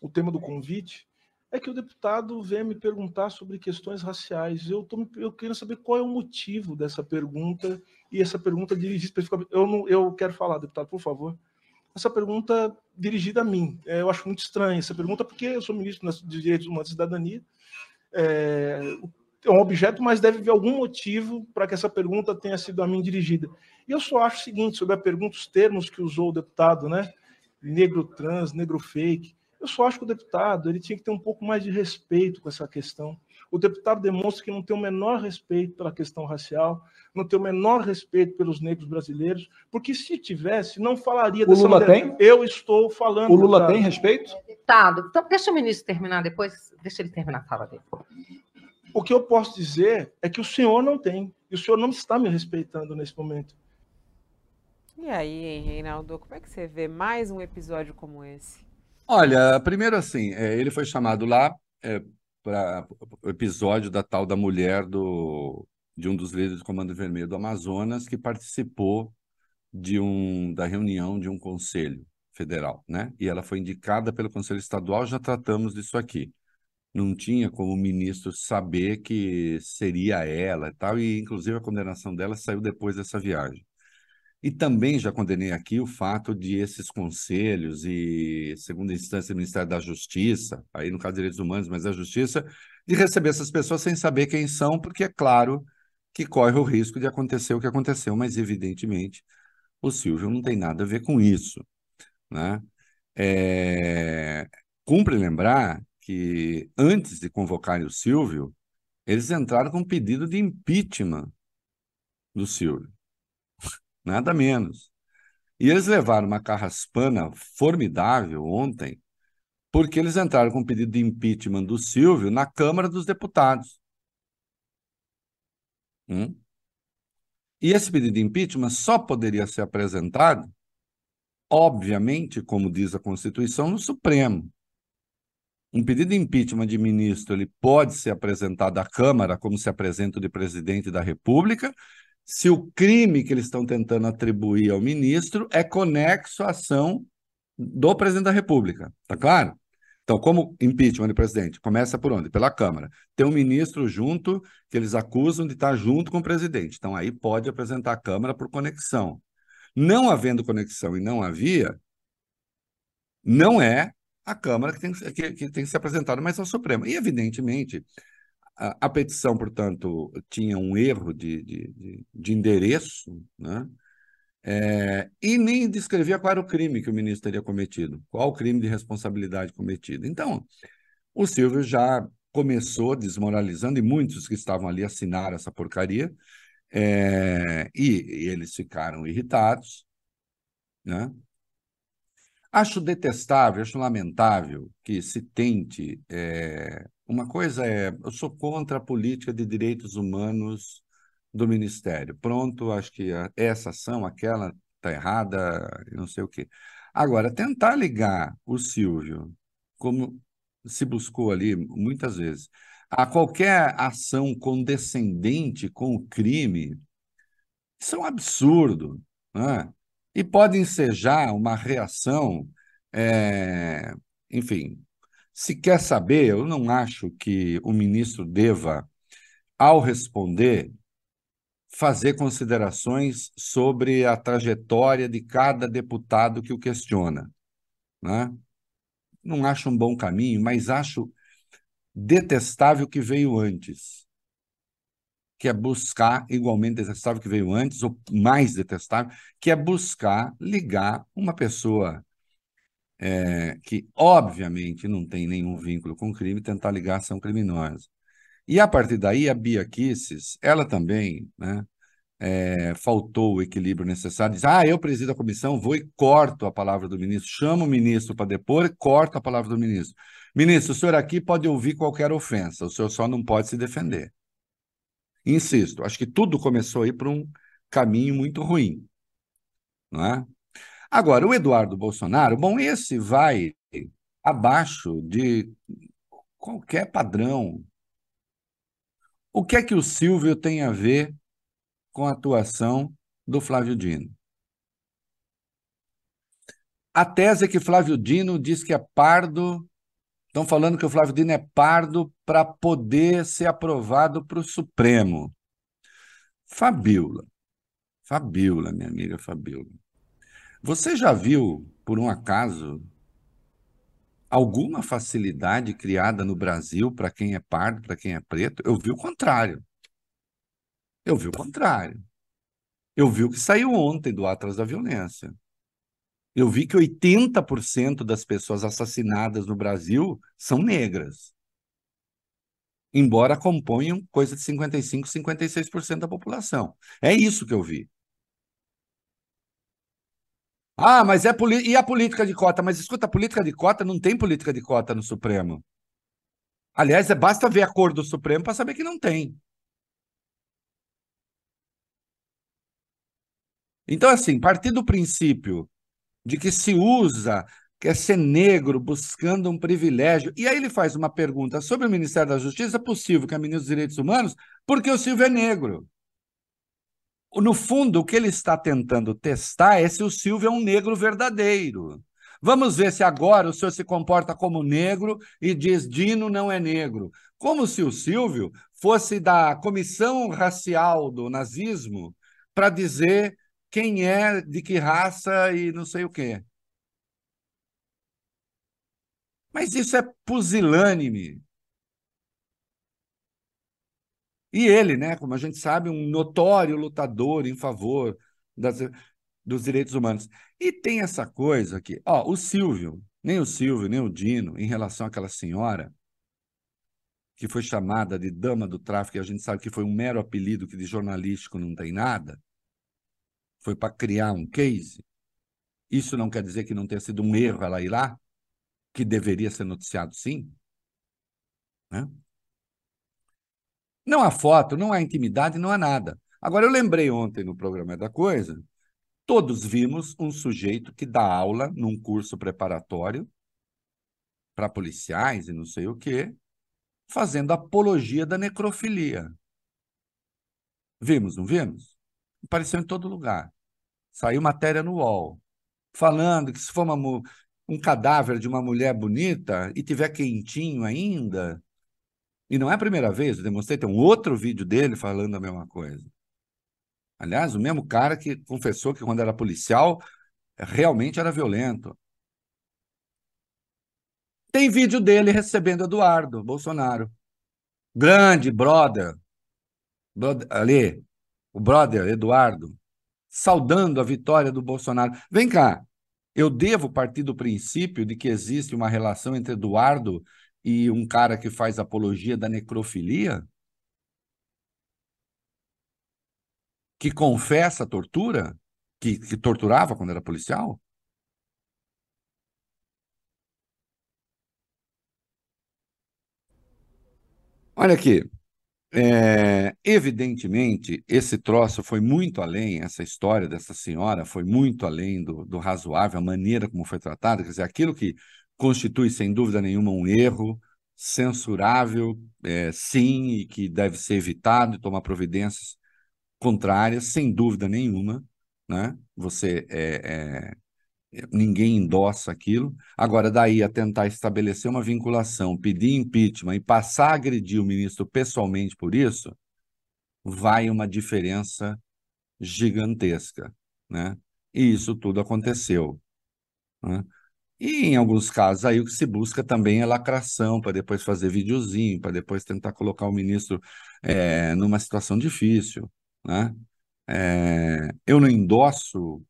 o tema do convite, é que o deputado vem me perguntar sobre questões raciais. Eu, tô, eu quero saber qual é o motivo dessa pergunta e essa pergunta dirigida especificamente. Eu, não, eu quero falar, deputado, por favor. Essa pergunta dirigida a mim. É, eu acho muito estranha essa pergunta, porque eu sou ministro de Direitos Humanos e Cidadania. É, é um objeto, mas deve haver algum motivo para que essa pergunta tenha sido a mim dirigida. E eu só acho o seguinte, sobre a pergunta, os termos que usou o deputado, né? Negro trans, negro fake. Eu só acho que o deputado ele tinha que ter um pouco mais de respeito com essa questão. O deputado demonstra que não tem o menor respeito pela questão racial, não tem o menor respeito pelos negros brasileiros, porque se tivesse, não falaria o dessa Lula maneira. tem? Eu estou falando. O Lula deputado. tem respeito? Deputado, então deixa o ministro terminar depois, deixa ele terminar a fala dele. O que eu posso dizer é que o senhor não tem. E o senhor não está me respeitando nesse momento. E aí, Reinaldo, como é que você vê mais um episódio como esse? Olha, primeiro assim, é, ele foi chamado lá é, para o episódio da tal da mulher do, de um dos líderes do Comando Vermelho do Amazonas que participou de um, da reunião de um conselho federal, né? E ela foi indicada pelo Conselho Estadual, já tratamos disso aqui. Não tinha como o ministro saber que seria ela e tal, e inclusive a condenação dela saiu depois dessa viagem. E também já condenei aqui o fato de esses conselhos e, segunda instância, do Ministério da Justiça, aí no caso de Direitos Humanos, mas da Justiça, de receber essas pessoas sem saber quem são, porque é claro que corre o risco de acontecer o que aconteceu, mas evidentemente o Silvio não tem nada a ver com isso. Né? É... Cumpre lembrar que antes de convocarem o Silvio, eles entraram com um pedido de impeachment do Silvio nada menos. E eles levaram uma carraspana formidável ontem, porque eles entraram com um pedido de impeachment do Silvio na Câmara dos Deputados. Hum? E esse pedido de impeachment só poderia ser apresentado, obviamente, como diz a Constituição, no Supremo. Um pedido de impeachment de ministro ele pode ser apresentado à Câmara, como se apresenta o de presidente da República, se o crime que eles estão tentando atribuir ao ministro é conexo à ação do presidente da República. Tá claro? Então, como impeachment de presidente? Começa por onde? Pela Câmara. Tem um ministro junto que eles acusam de estar junto com o presidente. Então, aí pode apresentar a Câmara por conexão. Não havendo conexão e não havia, não é a Câmara que tem que, que tem que ser apresentada, mas ao Supremo. E, evidentemente, a, petição, portanto, tinha um erro de, de, de, de endereço, né? É, e nem descrevia qual era o crime que o ministro teria cometido, qual o crime de responsabilidade cometido. Então, o Silvio já começou desmoralizando, e muitos que estavam ali assinaram essa porcaria, é, e, e, eles ficaram irritados. Né? Acho detestável, acho lamentável que se tente é, uma coisa é, eu sou contra a política de direitos humanos do Ministério. Pronto, acho que essa ação, aquela está errada, não sei o quê. Agora, tentar ligar o Silvio, como se buscou ali muitas vezes, a qualquer ação condescendente com o crime, isso é um absurdo. Né? E pode ensejar uma reação, é, enfim, se quer saber, eu não acho que o ministro deva, ao responder, fazer considerações sobre a trajetória de cada deputado que o questiona. Né? Não acho um bom caminho, mas acho detestável que veio antes. Que é buscar, igualmente detestável que veio antes, ou mais detestável, que é buscar ligar uma pessoa é, que obviamente não tem nenhum vínculo com crime, tentar ligar ação criminosa. E a partir daí, a Bia Kisses, ela também né, é, faltou o equilíbrio necessário, diz, ah, eu presido a comissão, vou e corto a palavra do ministro, chamo o ministro para depor e corto a palavra do ministro. Ministro, o senhor aqui pode ouvir qualquer ofensa, o senhor só não pode se defender. Insisto, acho que tudo começou aí por um caminho muito ruim. Não é? Agora, o Eduardo Bolsonaro, bom, esse vai abaixo de qualquer padrão. O que é que o Silvio tem a ver com a atuação do Flávio Dino? A tese é que Flávio Dino diz que é pardo. Estão falando que o Flávio Dino é pardo para poder ser aprovado para o Supremo. Fabiola. Fabiola, minha amiga Fabiola. Você já viu, por um acaso, alguma facilidade criada no Brasil para quem é pardo, para quem é preto? Eu vi o contrário. Eu vi o contrário. Eu vi o que saiu ontem do Atlas da Violência. Eu vi que 80% das pessoas assassinadas no Brasil são negras. Embora componham coisa de 55, 56% da população. É isso que eu vi. Ah, mas é e a política de cota? Mas escuta, a política de cota não tem política de cota no Supremo. Aliás, é, basta ver a cor do Supremo para saber que não tem. Então, assim, partir do princípio de que se usa, quer ser negro, buscando um privilégio. E aí ele faz uma pergunta sobre o Ministério da Justiça: é possível que a ministra dos Direitos Humanos, porque o Silvio é negro. No fundo, o que ele está tentando testar é se o Silvio é um negro verdadeiro. Vamos ver se agora o senhor se comporta como negro e diz Dino não é negro. Como se o Silvio fosse da comissão racial do nazismo para dizer quem é, de que raça e não sei o quê. Mas isso é pusilânime. E ele, né, como a gente sabe, um notório lutador em favor das, dos direitos humanos. E tem essa coisa aqui, ó, o Silvio, nem o Silvio, nem o Dino, em relação àquela senhora que foi chamada de dama do tráfico, e a gente sabe que foi um mero apelido que de jornalístico não tem nada, foi para criar um case. Isso não quer dizer que não tenha sido um erro ela ir lá, que deveria ser noticiado sim. Né? Não há foto, não há intimidade, não há nada. Agora, eu lembrei ontem no programa da Coisa, todos vimos um sujeito que dá aula num curso preparatório para policiais e não sei o quê, fazendo apologia da necrofilia. Vimos, não vimos? Apareceu em todo lugar. Saiu matéria no UOL, falando que se for uma, um cadáver de uma mulher bonita e tiver quentinho ainda, e não é a primeira vez, eu demonstrei, tem um outro vídeo dele falando a mesma coisa. Aliás, o mesmo cara que confessou que quando era policial realmente era violento. Tem vídeo dele recebendo Eduardo Bolsonaro. Grande brother. brother ali, o brother Eduardo saudando a vitória do Bolsonaro. Vem cá, eu devo partir do princípio de que existe uma relação entre Eduardo e um cara que faz apologia da necrofilia? Que confessa a tortura? Que, que torturava quando era policial? Olha aqui, é, evidentemente, esse troço foi muito além, essa história dessa senhora foi muito além do, do razoável, a maneira como foi tratada, quer dizer, aquilo que constitui, sem dúvida nenhuma, um erro censurável, é, sim, e que deve ser evitado e tomar providências contrárias, sem dúvida nenhuma. Né? Você é, é ninguém endossa aquilo. Agora, daí a tentar estabelecer uma vinculação, pedir impeachment e passar a agredir o ministro pessoalmente por isso, vai uma diferença gigantesca. Né? E isso tudo aconteceu. Né? E em alguns casos aí o que se busca também é lacração, para depois fazer videozinho, para depois tentar colocar o ministro é, numa situação difícil. Né? É, eu não endosso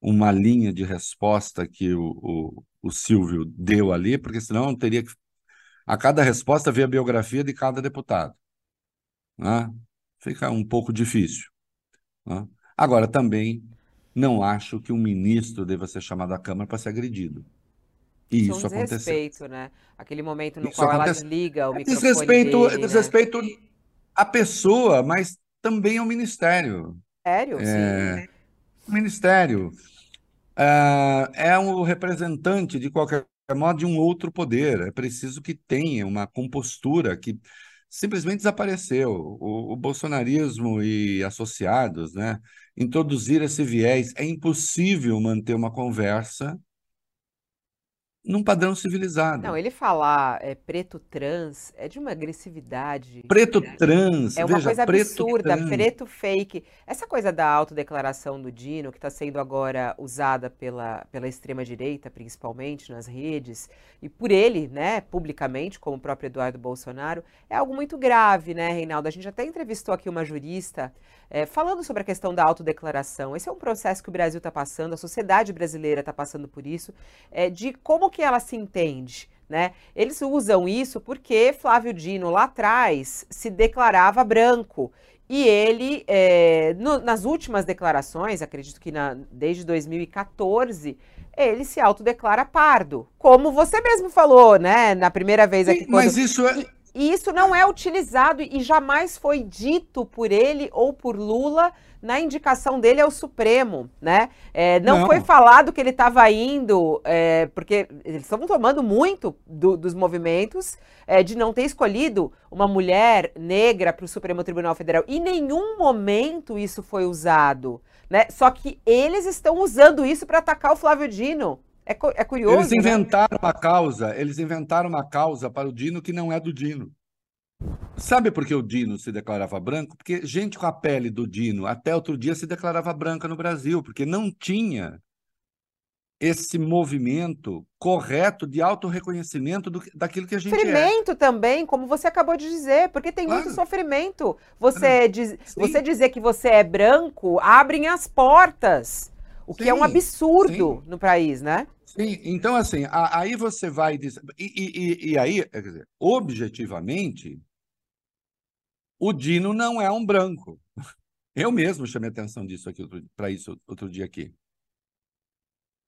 uma linha de resposta que o, o, o Silvio deu ali, porque senão teria que. A cada resposta ver a biografia de cada deputado. Né? Fica um pouco difícil. Né? Agora, também não acho que um ministro deva ser chamado à Câmara para ser agredido. E isso, isso é um desrespeito, né? Aquele momento no isso qual acontece. ela desliga o é microfone desrespeito, dele, é desrespeito né? à pessoa, mas também ao ministério. Sério? É... Sim. O ministério uh, é um representante, de qualquer modo, de um outro poder. É preciso que tenha uma compostura que simplesmente desapareceu. O, o bolsonarismo e associados, né? Introduzir esse viés. É impossível manter uma conversa num padrão civilizado. Não, ele falar é, preto trans é de uma agressividade. Preto trans, é uma veja, coisa absurda, preto, preto fake. Essa coisa da autodeclaração do Dino, que está sendo agora usada pela, pela extrema-direita, principalmente nas redes, e por ele, né, publicamente, como o próprio Eduardo Bolsonaro, é algo muito grave, né, Reinaldo? A gente até entrevistou aqui uma jurista é, falando sobre a questão da autodeclaração. Esse é um processo que o Brasil está passando, a sociedade brasileira está passando por isso, é, de como que ela se entende né? Eles usam isso porque Flávio Dino lá atrás se declarava branco. E ele, é, no, nas últimas declarações, acredito que na, desde 2014, ele se autodeclara pardo. Como você mesmo falou, né? Na primeira vez aqui. Sim, quando... Mas isso é. E isso não é utilizado e jamais foi dito por ele ou por Lula na indicação dele ao Supremo, né? É, não, não, foi falado que ele estava indo, é, porque eles estão tomando muito do, dos movimentos é, de não ter escolhido uma mulher negra para o Supremo Tribunal Federal. Em nenhum momento isso foi usado, né? Só que eles estão usando isso para atacar o Flávio Dino. É, é curioso. Eles né? inventaram né? uma causa, eles inventaram uma causa para o Dino que não é do Dino. Sabe por que o Dino se declarava branco? Porque gente com a pele do Dino até outro dia se declarava branca no Brasil, porque não tinha esse movimento correto de autorreconhecimento do, daquilo que a gente sofrimento é. também, como você acabou de dizer, porque tem claro. muito sofrimento. Você, é. diz, você dizer que você é branco abrem as portas, o sim, que é um absurdo sim. no país, né? Sim, então assim, a, aí você vai dizer, e, e, e aí, quer dizer, objetivamente, o Dino não é um branco. Eu mesmo chamei atenção disso aqui para isso outro dia aqui.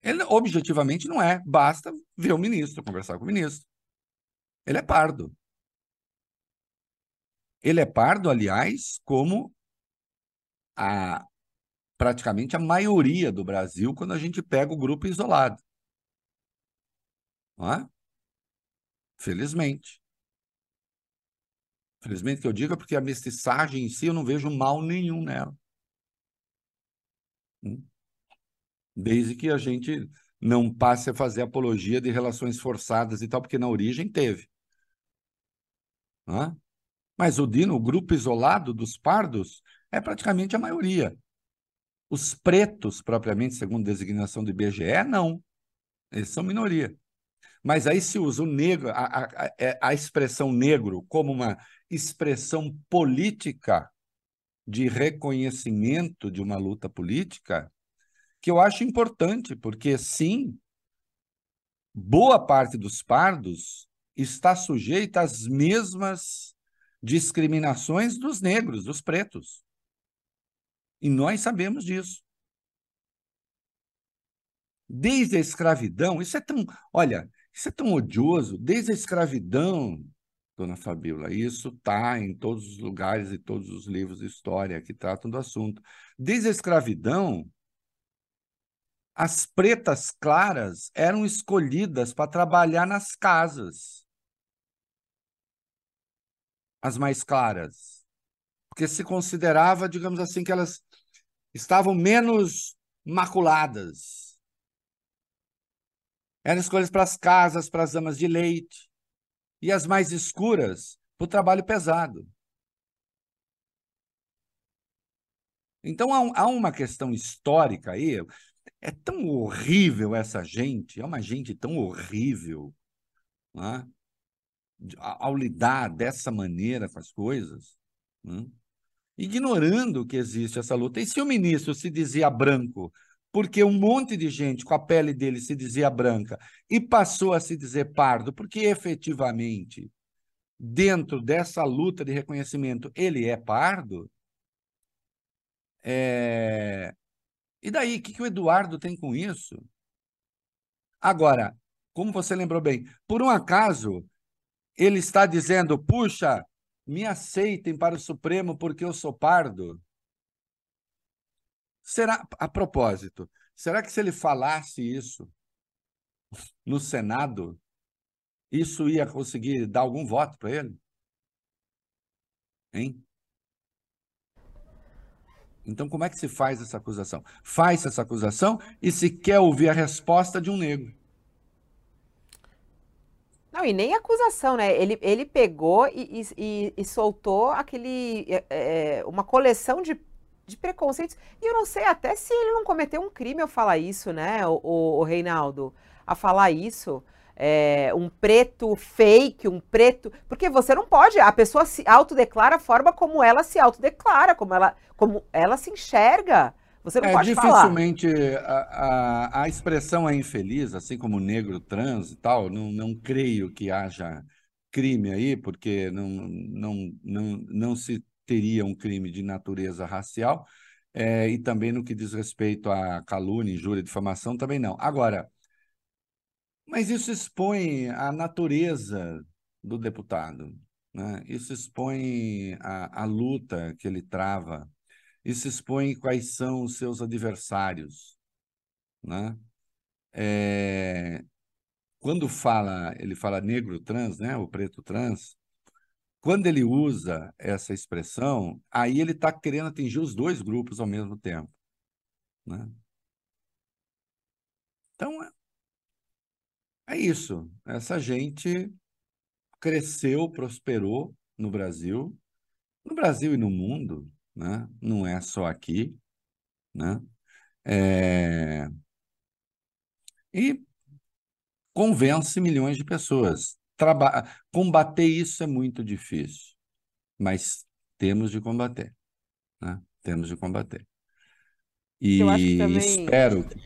Ele objetivamente não é, basta ver o ministro, conversar com o ministro. Ele é pardo. Ele é pardo, aliás, como a praticamente a maioria do Brasil quando a gente pega o grupo isolado. Não é? Felizmente. Felizmente que eu diga, porque a mestiçagem em si eu não vejo mal nenhum nela. Hum? Desde que a gente não passe a fazer apologia de relações forçadas e tal, porque na origem teve. Hã? Mas o Dino, o grupo isolado dos pardos, é praticamente a maioria. Os pretos, propriamente, segundo designação do IBGE, não. Eles são minoria. Mas aí se usa o negro, a, a, a, é, a expressão negro, como uma expressão política de reconhecimento de uma luta política, que eu acho importante, porque sim, boa parte dos pardos está sujeita às mesmas discriminações dos negros, dos pretos. E nós sabemos disso. Desde a escravidão, isso é tão, olha, isso é tão odioso, desde a escravidão, dona Fabíola, isso está em todos os lugares e todos os livros de história que tratam do assunto. Desde a escravidão, as pretas claras eram escolhidas para trabalhar nas casas. As mais claras. Porque se considerava, digamos assim, que elas estavam menos maculadas. Eram escolhas para as casas, para as damas de leite. E as mais escuras, para o trabalho pesado. Então há, uma questão histórica aí. É tão horrível essa gente, é uma gente tão horrível, né? ao lidar dessa maneira com as coisas, né? ignorando que existe essa luta. E se o ministro se dizia branco porque um monte de gente com a pele dele se dizia branca e passou a se dizer pardo, porque efetivamente, dentro dessa luta de reconhecimento, ele é pardo. É... E daí, o que, que o Eduardo tem com isso? Agora, como você lembrou bem, por um acaso, ele está dizendo: puxa, me aceitem para o Supremo porque eu sou pardo? Será, a propósito, será que se ele falasse isso no Senado, isso ia conseguir dar algum voto para ele? Hein? Então, como é que se faz essa acusação? Faz essa acusação e se quer ouvir a resposta de um negro. Não, e nem acusação, né? Ele, ele pegou e, e, e soltou aquele. É, é, uma coleção de de preconceitos. E eu não sei até se ele não cometeu um crime ao falar isso, né, o, o, o Reinaldo? A falar isso. É, um preto fake, um preto. Porque você não pode, a pessoa se autodeclara a forma como ela se autodeclara, como ela, como ela se enxerga. Você não É, pode falar. dificilmente a, a, a expressão é infeliz, assim como negro trans e tal, não, não creio que haja crime aí, porque não, não, não, não se teria um crime de natureza racial, é, e também no que diz respeito a calúnia, injúria, difamação, também não. Agora, mas isso expõe a natureza do deputado, né? Isso expõe a, a luta que ele trava, isso expõe quais são os seus adversários, né? É, quando fala, ele fala negro trans, né, o preto trans, quando ele usa essa expressão, aí ele está querendo atingir os dois grupos ao mesmo tempo, né? Então é, é isso. Essa gente cresceu, prosperou no Brasil, no Brasil e no mundo, né? Não é só aqui, né? É... E convence milhões de pessoas. Combater isso é muito difícil, mas temos de combater, né? Temos de combater. Que E também. espero que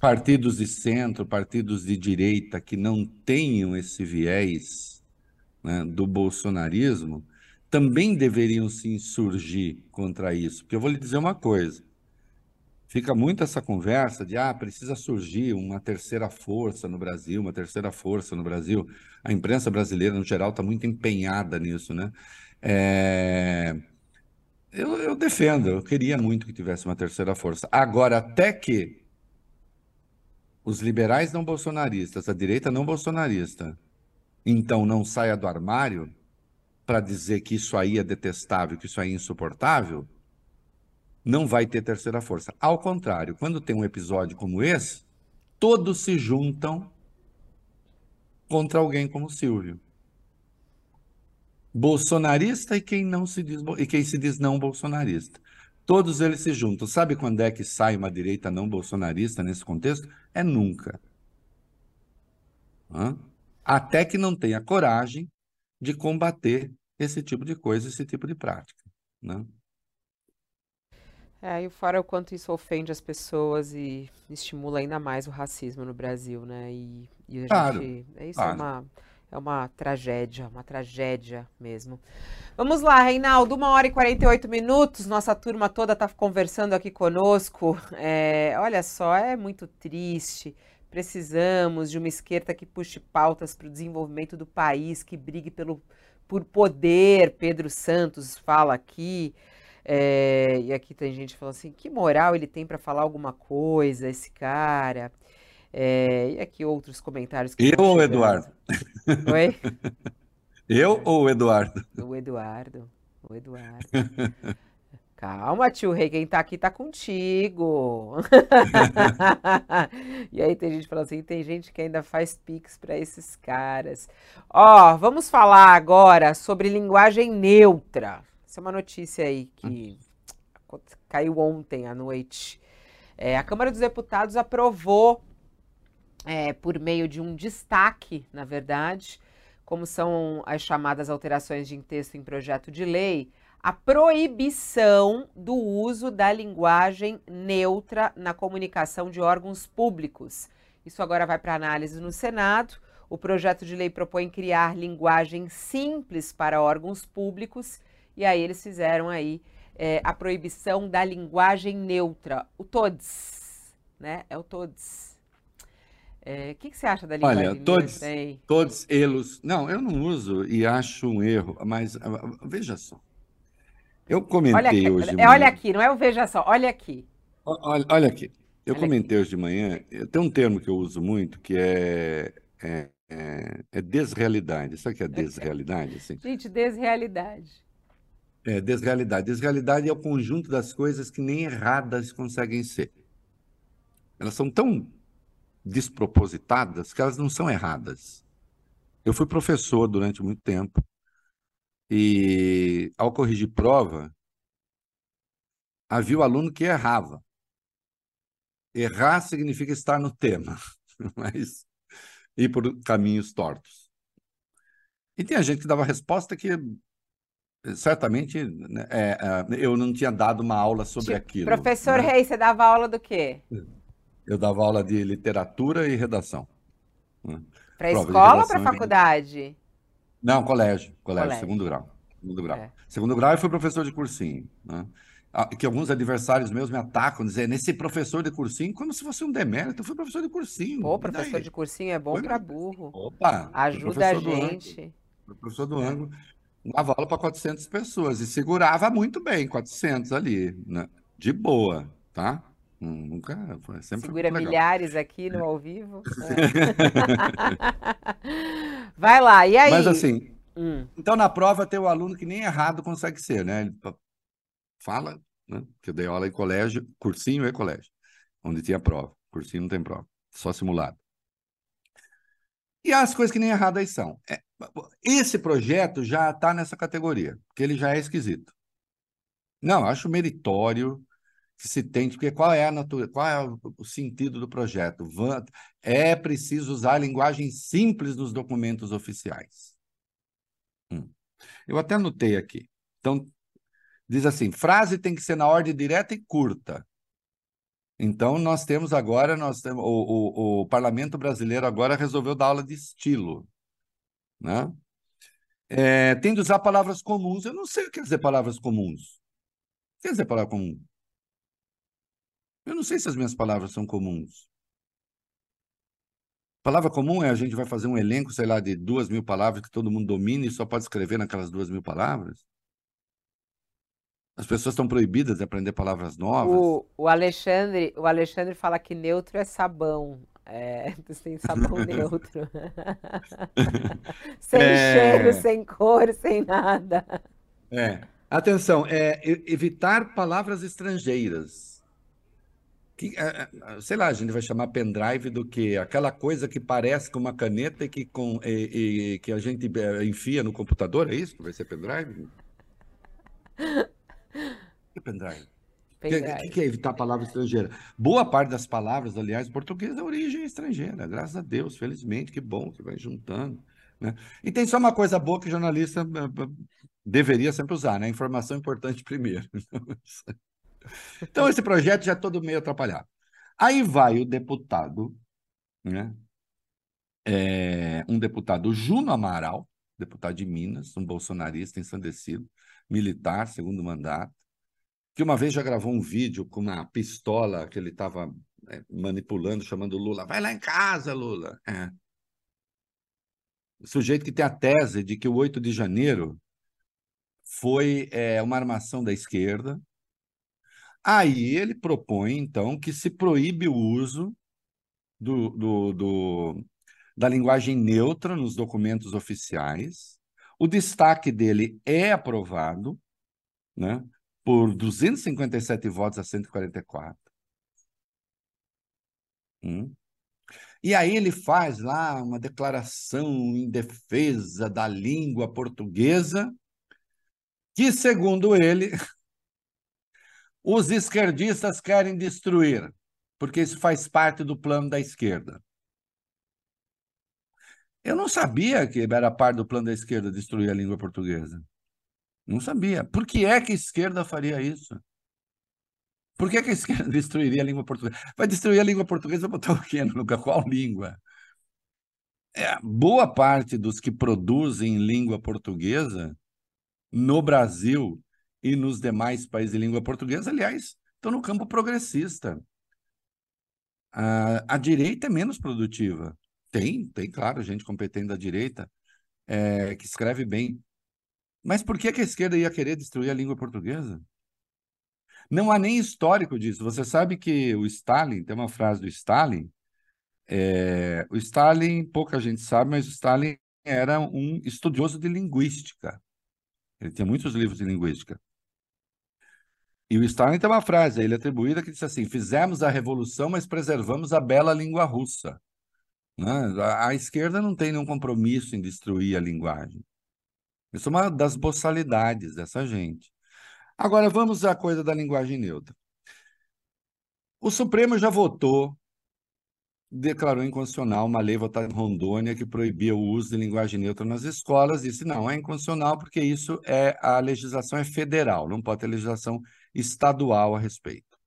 partidos de centro, partidos de direita que não tenham esse viés, né, do bolsonarismo, também deveriam se insurgir contra isso. Porque eu vou lhe dizer uma coisa: fica muito essa conversa de ah, precisa surgir uma terceira força no Brasil, uma terceira força no Brasil. A imprensa brasileira, no geral, está muito empenhada nisso, né? É, Eu, eu defendo, eu queria muito que tivesse uma terceira força. Agora, até que os liberais não bolsonaristas, a direita não bolsonarista, então não saia do armário para dizer que isso aí é detestável, que isso aí é insuportável, não vai ter terceira força. Ao contrário, quando tem um episódio como esse, todos se juntam contra alguém como Silvio. Bolsonarista e quem não se diz e quem se diz não bolsonarista. Todos eles se juntam. Sabe quando é que sai uma direita não bolsonarista nesse contexto? É nunca. Hã? Até que não tenha coragem de combater esse tipo de coisa, esse tipo de prática. Né? É, e fora o quanto isso ofende as pessoas e estimula ainda mais o racismo no Brasil, né? E, e a Claro, gente. é- Isso é claro. uma, é uma tragédia, uma tragédia mesmo. Vamos lá, Reinaldo, uma hora e 48 minutos. Nossa turma toda está conversando aqui conosco. É, olha só, é muito triste. Precisamos de uma esquerda que puxe pautas para o desenvolvimento do país, que brigue pelo, por poder. Pedro Santos fala aqui. É, e aqui tem gente falando assim, que moral ele tem para falar alguma coisa, esse cara. É, e aqui outros comentários que Eu ou. Eduardo? Oi? Eu ou o Eduardo? O Eduardo. O Eduardo. Calma, tio Rei, quem tá aqui tá contigo. E aí tem gente falando assim, tem gente que ainda faz pix para esses caras. Ó, vamos falar agora sobre linguagem neutra. Essa é uma notícia aí que caiu ontem à noite. É, a Câmara dos Deputados aprovou, é, por meio de um destaque, na verdade, como são as chamadas alterações de texto em projeto de lei, a proibição do uso da linguagem neutra na comunicação de órgãos públicos. Isso agora vai para análise no Senado. O projeto de lei propõe criar linguagem simples para órgãos públicos e aí eles fizeram aí é, a proibição da linguagem neutra, o todes, né? É o todes. É, O que, que você acha da linguagem Olha, todos, neutra, todos eles. Não, eu não uso e acho um erro, mas ah, veja só. Eu Olha comentei aqui, hoje de é, olha manhã. aqui, não é o veja só, olha aqui. Olha, olha aqui. Eu Olha comentei hoje de manhã. eh, Tem um termo que eu uso muito que é, é, é, é desrealidade. Sabe o que é desrealidade? Assim? Gente, desrealidade. É, desrealidade. Desrealidade é o conjunto das coisas que nem erradas conseguem ser. Elas são tão despropositadas que elas não são erradas. Eu fui professor durante muito tempo e, ao corrigir prova, havia o aluno que errava. Errar significa estar no tema, mas ir por caminhos tortos. E tinha gente que dava resposta que certamente né, é, é, eu não tinha dado uma aula sobre Tipo, aquilo. Professor né? Reis, você dava aula do quê? Eu dava aula de literatura e redação. né? Para escola ou para faculdade? Não, colégio, colégio, Colégio. segundo grau. Segundo grau. É. Segundo grau eu fui professor de cursinho. Né? Ah, Que alguns adversários meus me atacam, dizendo, esse professor de cursinho, como se fosse um demérito, eu fui professor de cursinho. Pô, professor de cursinho é bom para burro. Opa! Ajuda a do gente. fui professor do ângulo, dava aula para 400 pessoas e segurava muito bem 400 ali, né? de boa, tá? Hum, Nunca, foi sempre foi Segura legal. milhares aqui no ao vivo. É. Vai lá, e aí? Mas assim, Hum, Então, na prova, tem o aluno que nem errado consegue ser, né? Ele fa- fala, né? Que eu dei aula em colégio, cursinho e colégio, onde tinha prova. Cursinho não tem prova, só simulado. E as coisas que nem erradas são. É, esse projeto já está nessa categoria, porque ele já é esquisito. Não, acho meritório que se tente, porque qual é a natureza, qual é o, sentido do projeto? É preciso usar linguagem simples nos documentos oficiais. Hum. Eu até anotei aqui. Então, diz assim: frase tem que ser na ordem direta e curta. Então, nós temos agora, nós temos, o, o, o Parlamento Brasileiro agora resolveu dar aula de estilo. Né? É, tem de usar palavras comuns. Eu não sei o que quer dizer palavras comuns. O que quer dizer palavra comum? Eu não sei se as minhas palavras são comuns. Palavra comum é a gente vai fazer um elenco, sei lá, de duas mil palavras que todo mundo domina e só pode escrever naquelas duas mil palavras? As pessoas estão proibidas de aprender palavras novas? o, o Alexandre, o Alexandre fala que neutro é sabão. É, tem sabão neutro. sem É. cheiro, sem cor, sem nada. É. Atenção, é evitar palavras estrangeiras. Que, é, é, sei lá, a gente vai chamar pendrive do que aquela coisa que parece com uma caneta e que, com, e- e que a gente é, enfia no computador, é isso vai ser pendrive? Que pendrive? O que, que- é evitar palavra estrangeira? Boa parte das palavras, aliás, português é origem estrangeira, graças a Deus, felizmente, que bom que vai juntando. Né? E tem só uma coisa boa que jornalista eh, eh, deveria sempre usar, né? Informação importante primeiro. Então, esse projeto já é todo meio atrapalhado. Aí vai o deputado, né? É, um deputado Juno Amaral, deputado de Minas, um bolsonarista ensandecido, militar, segundo mandato, que uma vez já gravou um vídeo com uma pistola que ele estava manipulando, chamando Lula. Vai lá em casa, Lula. É. O sujeito que tem a tese de que o 8 de janeiro foi é, uma armação da esquerda. Aí ele propõe, então, que se proíbe o uso do, do, do, da linguagem neutra nos documentos oficiais. O destaque dele é aprovado, né? Por 257 votos a 144. Hum. E aí ele faz lá uma declaração em defesa da língua portuguesa, que, segundo ele, os esquerdistas querem destruir, porque isso faz parte do plano da esquerda. Eu não sabia que era parte do plano da esquerda destruir a língua portuguesa. Não sabia. Por que é que a esquerda faria isso? Por que, que a esquerda destruiria a língua portuguesa? Vai destruir a língua portuguesa vai botar o quê no lugar? Qual língua? É, boa parte dos que produzem língua portuguesa no Brasil e nos demais países de língua portuguesa, aliás, estão no campo progressista. A, a direita é menos produtiva. Tem, tem, claro, gente competente da direita é, que escreve bem. Mas por que, que a esquerda ia querer destruir a língua portuguesa? Não há nem histórico disso. Você sabe que o Stalin, tem uma frase do Stalin, é, o Stalin, pouca gente sabe, mas o Stalin era um estudioso de linguística. Ele tinha muitos livros de linguística. E o Stalin tem uma frase a ele atribuída que diz assim: fizemos a revolução, mas preservamos a bela língua russa. Né? A, a esquerda não tem nenhum compromisso em destruir a linguagem. Isso é uma das boçalidades dessa gente. Agora vamos à coisa da linguagem neutra. O Supremo já votou declarou inconstitucional uma lei votada em Rondônia que proibia o uso de linguagem neutra nas escolas. Disse não, é inconstitucional porque isso é a legislação é federal, não pode ter legislação estadual a respeito.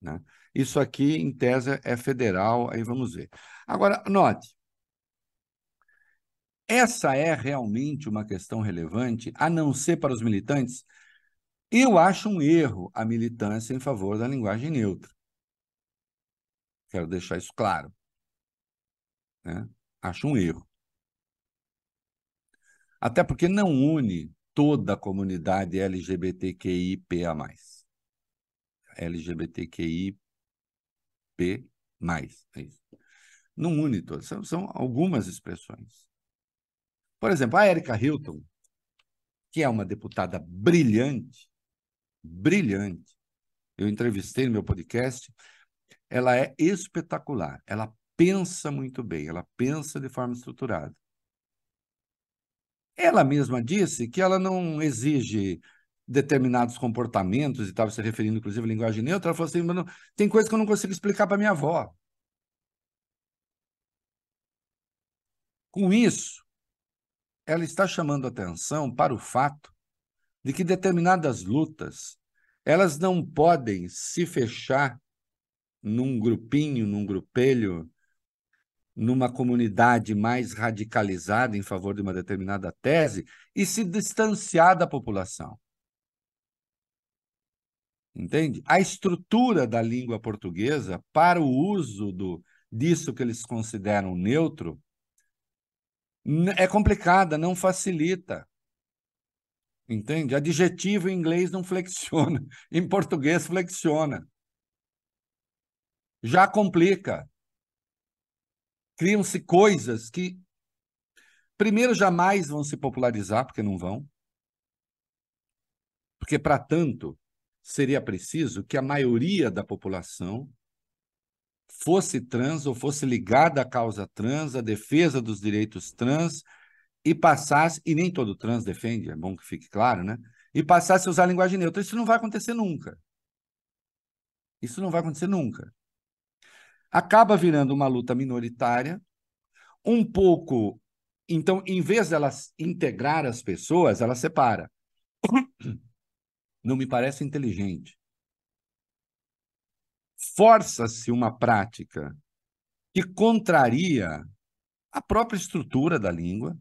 Né? Isso aqui, em tese, é federal, aí vamos ver. Agora, note, essa é realmente uma questão relevante, a não ser para os militantes? Eu acho um erro a militância em favor da linguagem neutra. Quero deixar isso claro. Né? Acho um erro. Até porque não une toda a comunidade LGBTQIPA+. LGBTQIP+. É isso. Não une todas, são, são algumas expressões. Por exemplo, a Erika Hilton, que é uma deputada brilhante, brilhante, eu entrevistei no meu podcast, ela é espetacular, ela pensa muito bem, ela pensa de forma estruturada. Ela mesma disse que ela não exige determinados comportamentos, e estava se referindo inclusive à linguagem neutra, ela falou assim, tem coisa que eu não consigo explicar para minha avó. Com isso, ela está chamando atenção para o fato de que determinadas lutas, elas não podem se fechar num grupinho, num grupelho, numa comunidade mais radicalizada em favor de uma determinada tese e se distanciar da população. Entende? A estrutura da língua portuguesa para o uso do, disso que eles consideram neutro é complicada, não facilita. Entende? Adjetivo em inglês não flexiona, em português flexiona. Já complica. Criam-se coisas que, primeiro, jamais vão se popularizar, porque não vão. Porque, para tanto, seria preciso que a maioria da população fosse trans ou fosse ligada à causa trans, à defesa dos direitos trans, e passasse, e nem todo trans defende, é bom que fique claro, né? E passasse a usar a linguagem neutra. Isso não vai acontecer nunca. Isso não vai acontecer nunca. Acaba virando uma luta minoritária, um pouco. Então, em vez dela integrar as pessoas, ela separa. Não me parece inteligente força-se uma prática que contraria a própria estrutura da língua.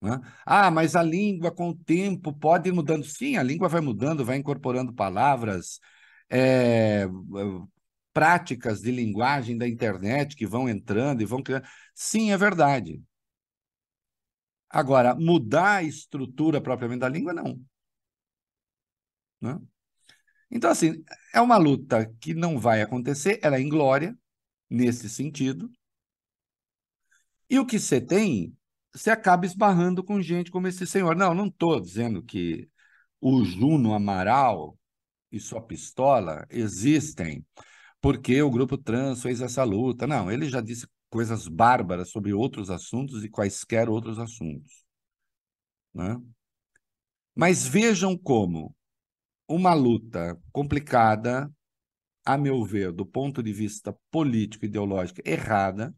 Né? Ah, mas a língua, com o tempo, pode ir mudando. Sim, a língua vai mudando, vai incorporando palavras, é, práticas de linguagem da internet que vão entrando e vão criando. Sim, é verdade. Agora, mudar a estrutura propriamente da língua, não. Né? Então, assim, é uma luta que não vai acontecer, ela é inglória, nesse sentido. E o que você tem, você acaba esbarrando com gente como esse senhor. Não, não estou dizendo que o Juno Amaral e sua pistola existem porque o grupo trans fez essa luta. Não, ele já disse coisas bárbaras sobre outros assuntos e quaisquer outros assuntos. Né? Mas vejam como uma luta complicada, a meu ver, do ponto de vista político ideológico, errada,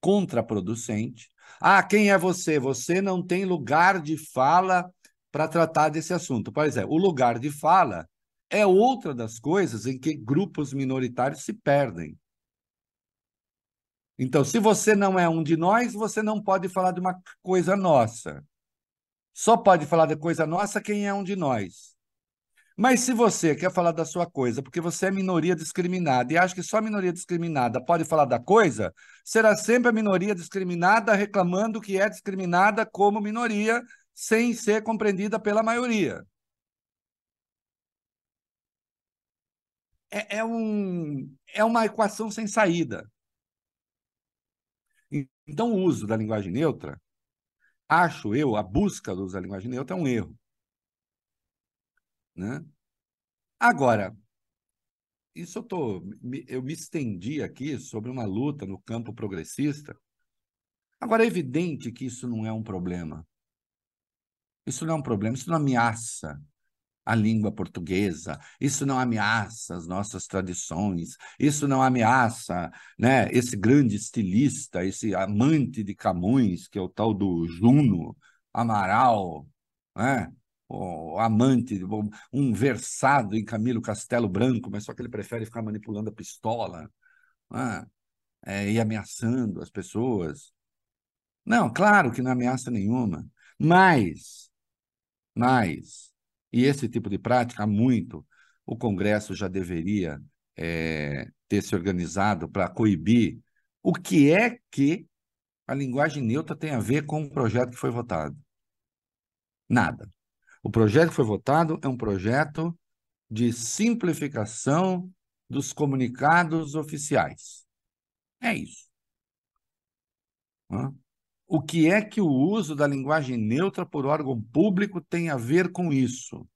contraproducente. Ah, quem é você? Você não tem lugar de fala para tratar desse assunto. Pois é, o lugar de fala é outra das coisas em que grupos minoritários se perdem. Então, se você não é um de nós, você não pode falar de uma coisa nossa. Só pode falar de coisa nossa quem é um de nós. Mas se você quer falar da sua coisa porque você é minoria discriminada e acha que só minoria discriminada pode falar da coisa, será sempre a minoria discriminada reclamando que é discriminada como minoria, sem ser compreendida pela maioria. É, é, um, é uma equação sem saída. Então, o uso da linguagem neutra acho eu, a busca do uso da linguagem neutra é um erro. Né? Agora, isso eu, tô, eu me estendi aqui sobre uma luta no campo progressista. Agora, é evidente que isso não é um problema. Isso não é um problema, isso não ameaça a língua portuguesa, isso não ameaça as nossas tradições, isso não ameaça né, esse grande estilista, esse amante de Camões, que é o tal do Juno Amaral, né? o amante, um versado em Camilo Castelo Branco, mas só que ele prefere ficar manipulando a pistola né? é, e ameaçando as pessoas. Não, claro que não ameaça nenhuma, mas, mas e esse tipo de prática, há muito, o Congresso já deveria é, ter se organizado para coibir. O que é que a linguagem neutra tem a ver com o projeto que foi votado? Nada. O projeto que foi votado é um projeto de simplificação dos comunicados oficiais. É isso. O que é que o uso da linguagem neutra por órgão público tem a ver com isso?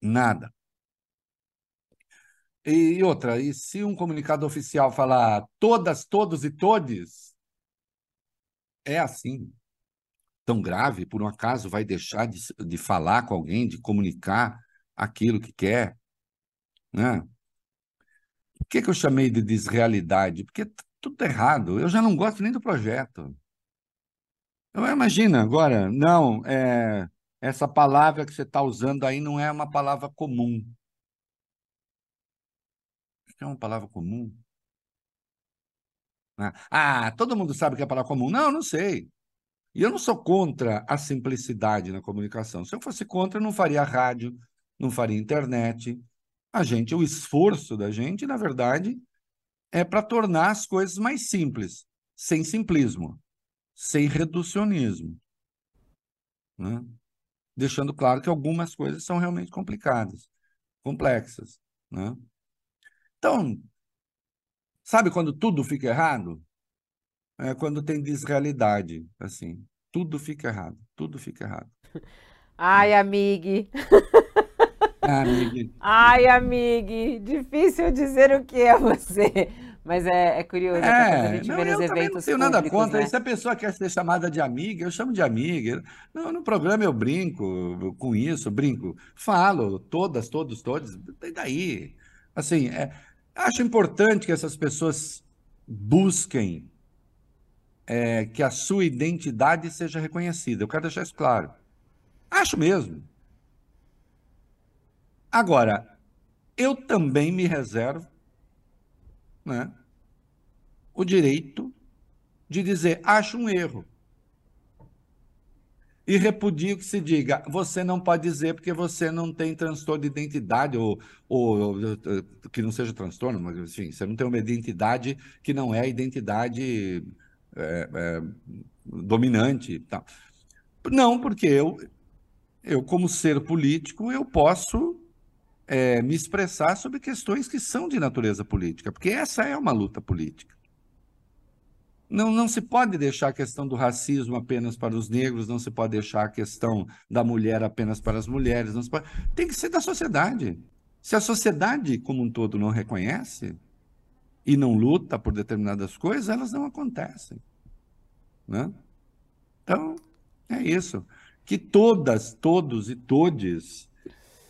Nada. E outra, e se um comunicado oficial falar todas, todos e todes, é assim. Tão grave, por um acaso vai deixar de, de falar com alguém, de comunicar aquilo que quer? Né? Por que, que eu chamei de desrealidade? Porque tudo tá errado. Eu já não gosto nem do projeto. Eu imagina agora, não, é, essa palavra que você está usando aí não é uma palavra comum. É uma palavra comum. Né? Ah, todo mundo sabe que é palavra comum. Não, não sei. E eu não sou contra a simplicidade na comunicação. Se eu fosse contra, eu não faria rádio, não faria internet. A gente, o esforço da gente, na verdade, é para tornar as coisas mais simples, sem simplismo, sem reducionismo. Né? Deixando claro que algumas coisas são realmente complicadas, complexas. Né? Então, sabe quando tudo fica errado? É quando tem desrealidade, assim. Tudo fica errado, tudo fica errado. Ai, amigue. amigue. Ai, amigue. Difícil dizer o que é você. Mas é, é curioso, é, a gente não, vê nos eventos. Não tenho nada contra. Né? Se a pessoa quer ser chamada de amiga, eu chamo de amiga. No, no programa eu brinco com isso, brinco, falo, todas, todos, todos, e daí? Assim, é, acho importante que essas pessoas busquem é, que a sua identidade seja reconhecida. Eu quero deixar isso claro. Acho mesmo. Agora, eu também me reservo né, o direito de dizer acho um erro. E repudio que se diga, você não pode dizer porque você não tem transtorno de identidade, ou, ou, ou que não seja transtorno, mas enfim, você não tem uma identidade que não é a identidade é, é, dominante. Tá. Não, porque eu, eu, como ser político, eu posso é, me expressar sobre questões que são de natureza política, porque essa é uma luta política. Não, não se pode deixar a questão do racismo apenas para os negros, não se pode deixar a questão da mulher apenas para as mulheres. Não se pode... Tem que ser da sociedade. Se a sociedade como um todo não reconhece e não luta por determinadas coisas, elas não acontecem. Né? Então, é isso. Que todas, todos e todes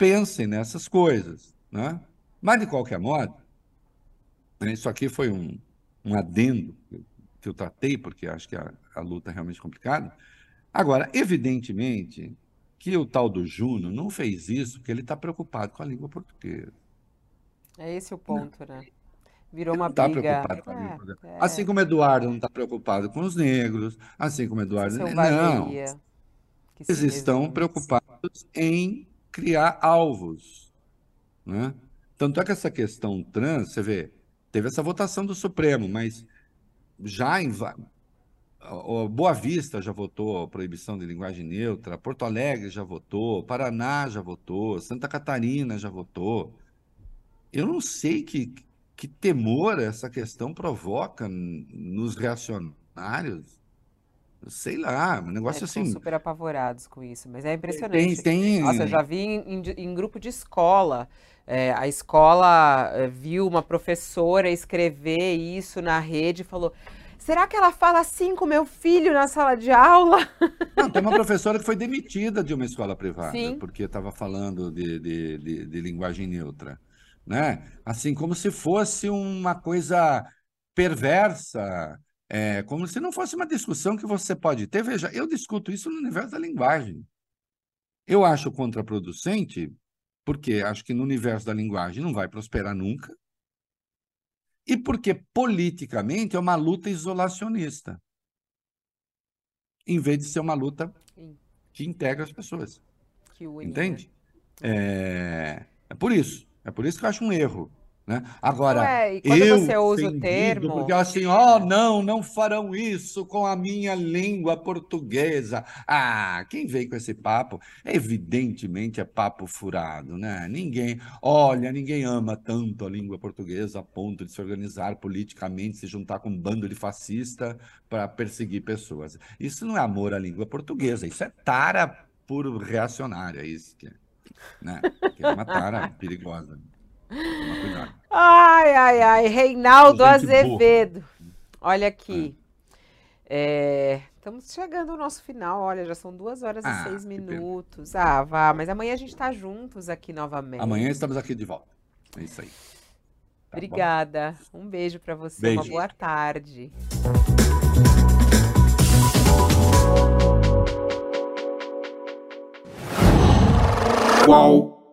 pensem nessas coisas. Né? Mas, de qualquer modo, né, isso aqui foi um, um adendo que eu tratei, porque acho que a, a luta é realmente complicada. Agora, evidentemente que o tal do Juno não fez isso porque ele está preocupado com a língua portuguesa. É esse o ponto, não. né? Virou uma tá briga. Preocupado com a é, língua. É. Assim como Eduardo não está preocupado com os negros, assim como Eduardo não. Eles estão preocupados em criar alvos. Né? Tanto é que essa questão trans, você vê, teve essa votação do Supremo, mas já em. Boa Vista já votou proibição de linguagem neutra, Porto Alegre já votou, Paraná já votou, Santa Catarina já votou. Eu não sei que, que temor essa questão provoca nos reacionários sei lá, um negócio é, assim. super apavorados com isso, mas é impressionante. Tem, tem... Nossa, eu já vi em, em, em grupo de escola. É, a escola é, viu uma professora escrever isso na rede e falou: Será que ela fala assim com meu filho na sala de aula? Não, tem uma professora que foi demitida de uma escola privada, Sim. porque estava falando de, de, de, de linguagem neutra. Né? Assim, como se fosse uma coisa perversa, é, como se não fosse uma discussão que você pode ter. Veja, eu discuto isso no universo da linguagem. Eu acho contraproducente, porque acho que no universo da linguagem não vai prosperar nunca, e porque politicamente é uma luta isolacionista, em vez de ser uma luta que integra as pessoas. Né? Entende? É, é por isso. É por isso que eu acho um erro. Né? Agora, Ué, e quando eu você usa o termo- Porque assim, oh, não, não farão isso com a minha língua portuguesa. Ah, quem vem com esse papo, evidentemente é papo furado, né? Ninguém, olha, ninguém ama tanto a língua portuguesa a ponto de se organizar politicamente, se juntar com um bando de fascista para perseguir pessoas. Isso não é amor à língua portuguesa, isso é tara por reacionária, é isso que é. Né? Que é uma tara perigosa. Ai, ai, ai. Reinaldo. Azevedo. Olha aqui. É, Estamos chegando ao nosso final. Olha, já são duas horas Ah, e seis minutos. Ah, vá. Mas amanhã a gente tá juntos aqui novamente. Amanhã estamos aqui de volta. É isso aí. Tá bom? Obrigada. Um beijo pra você. Uma Beijo. boa tarde. Qual?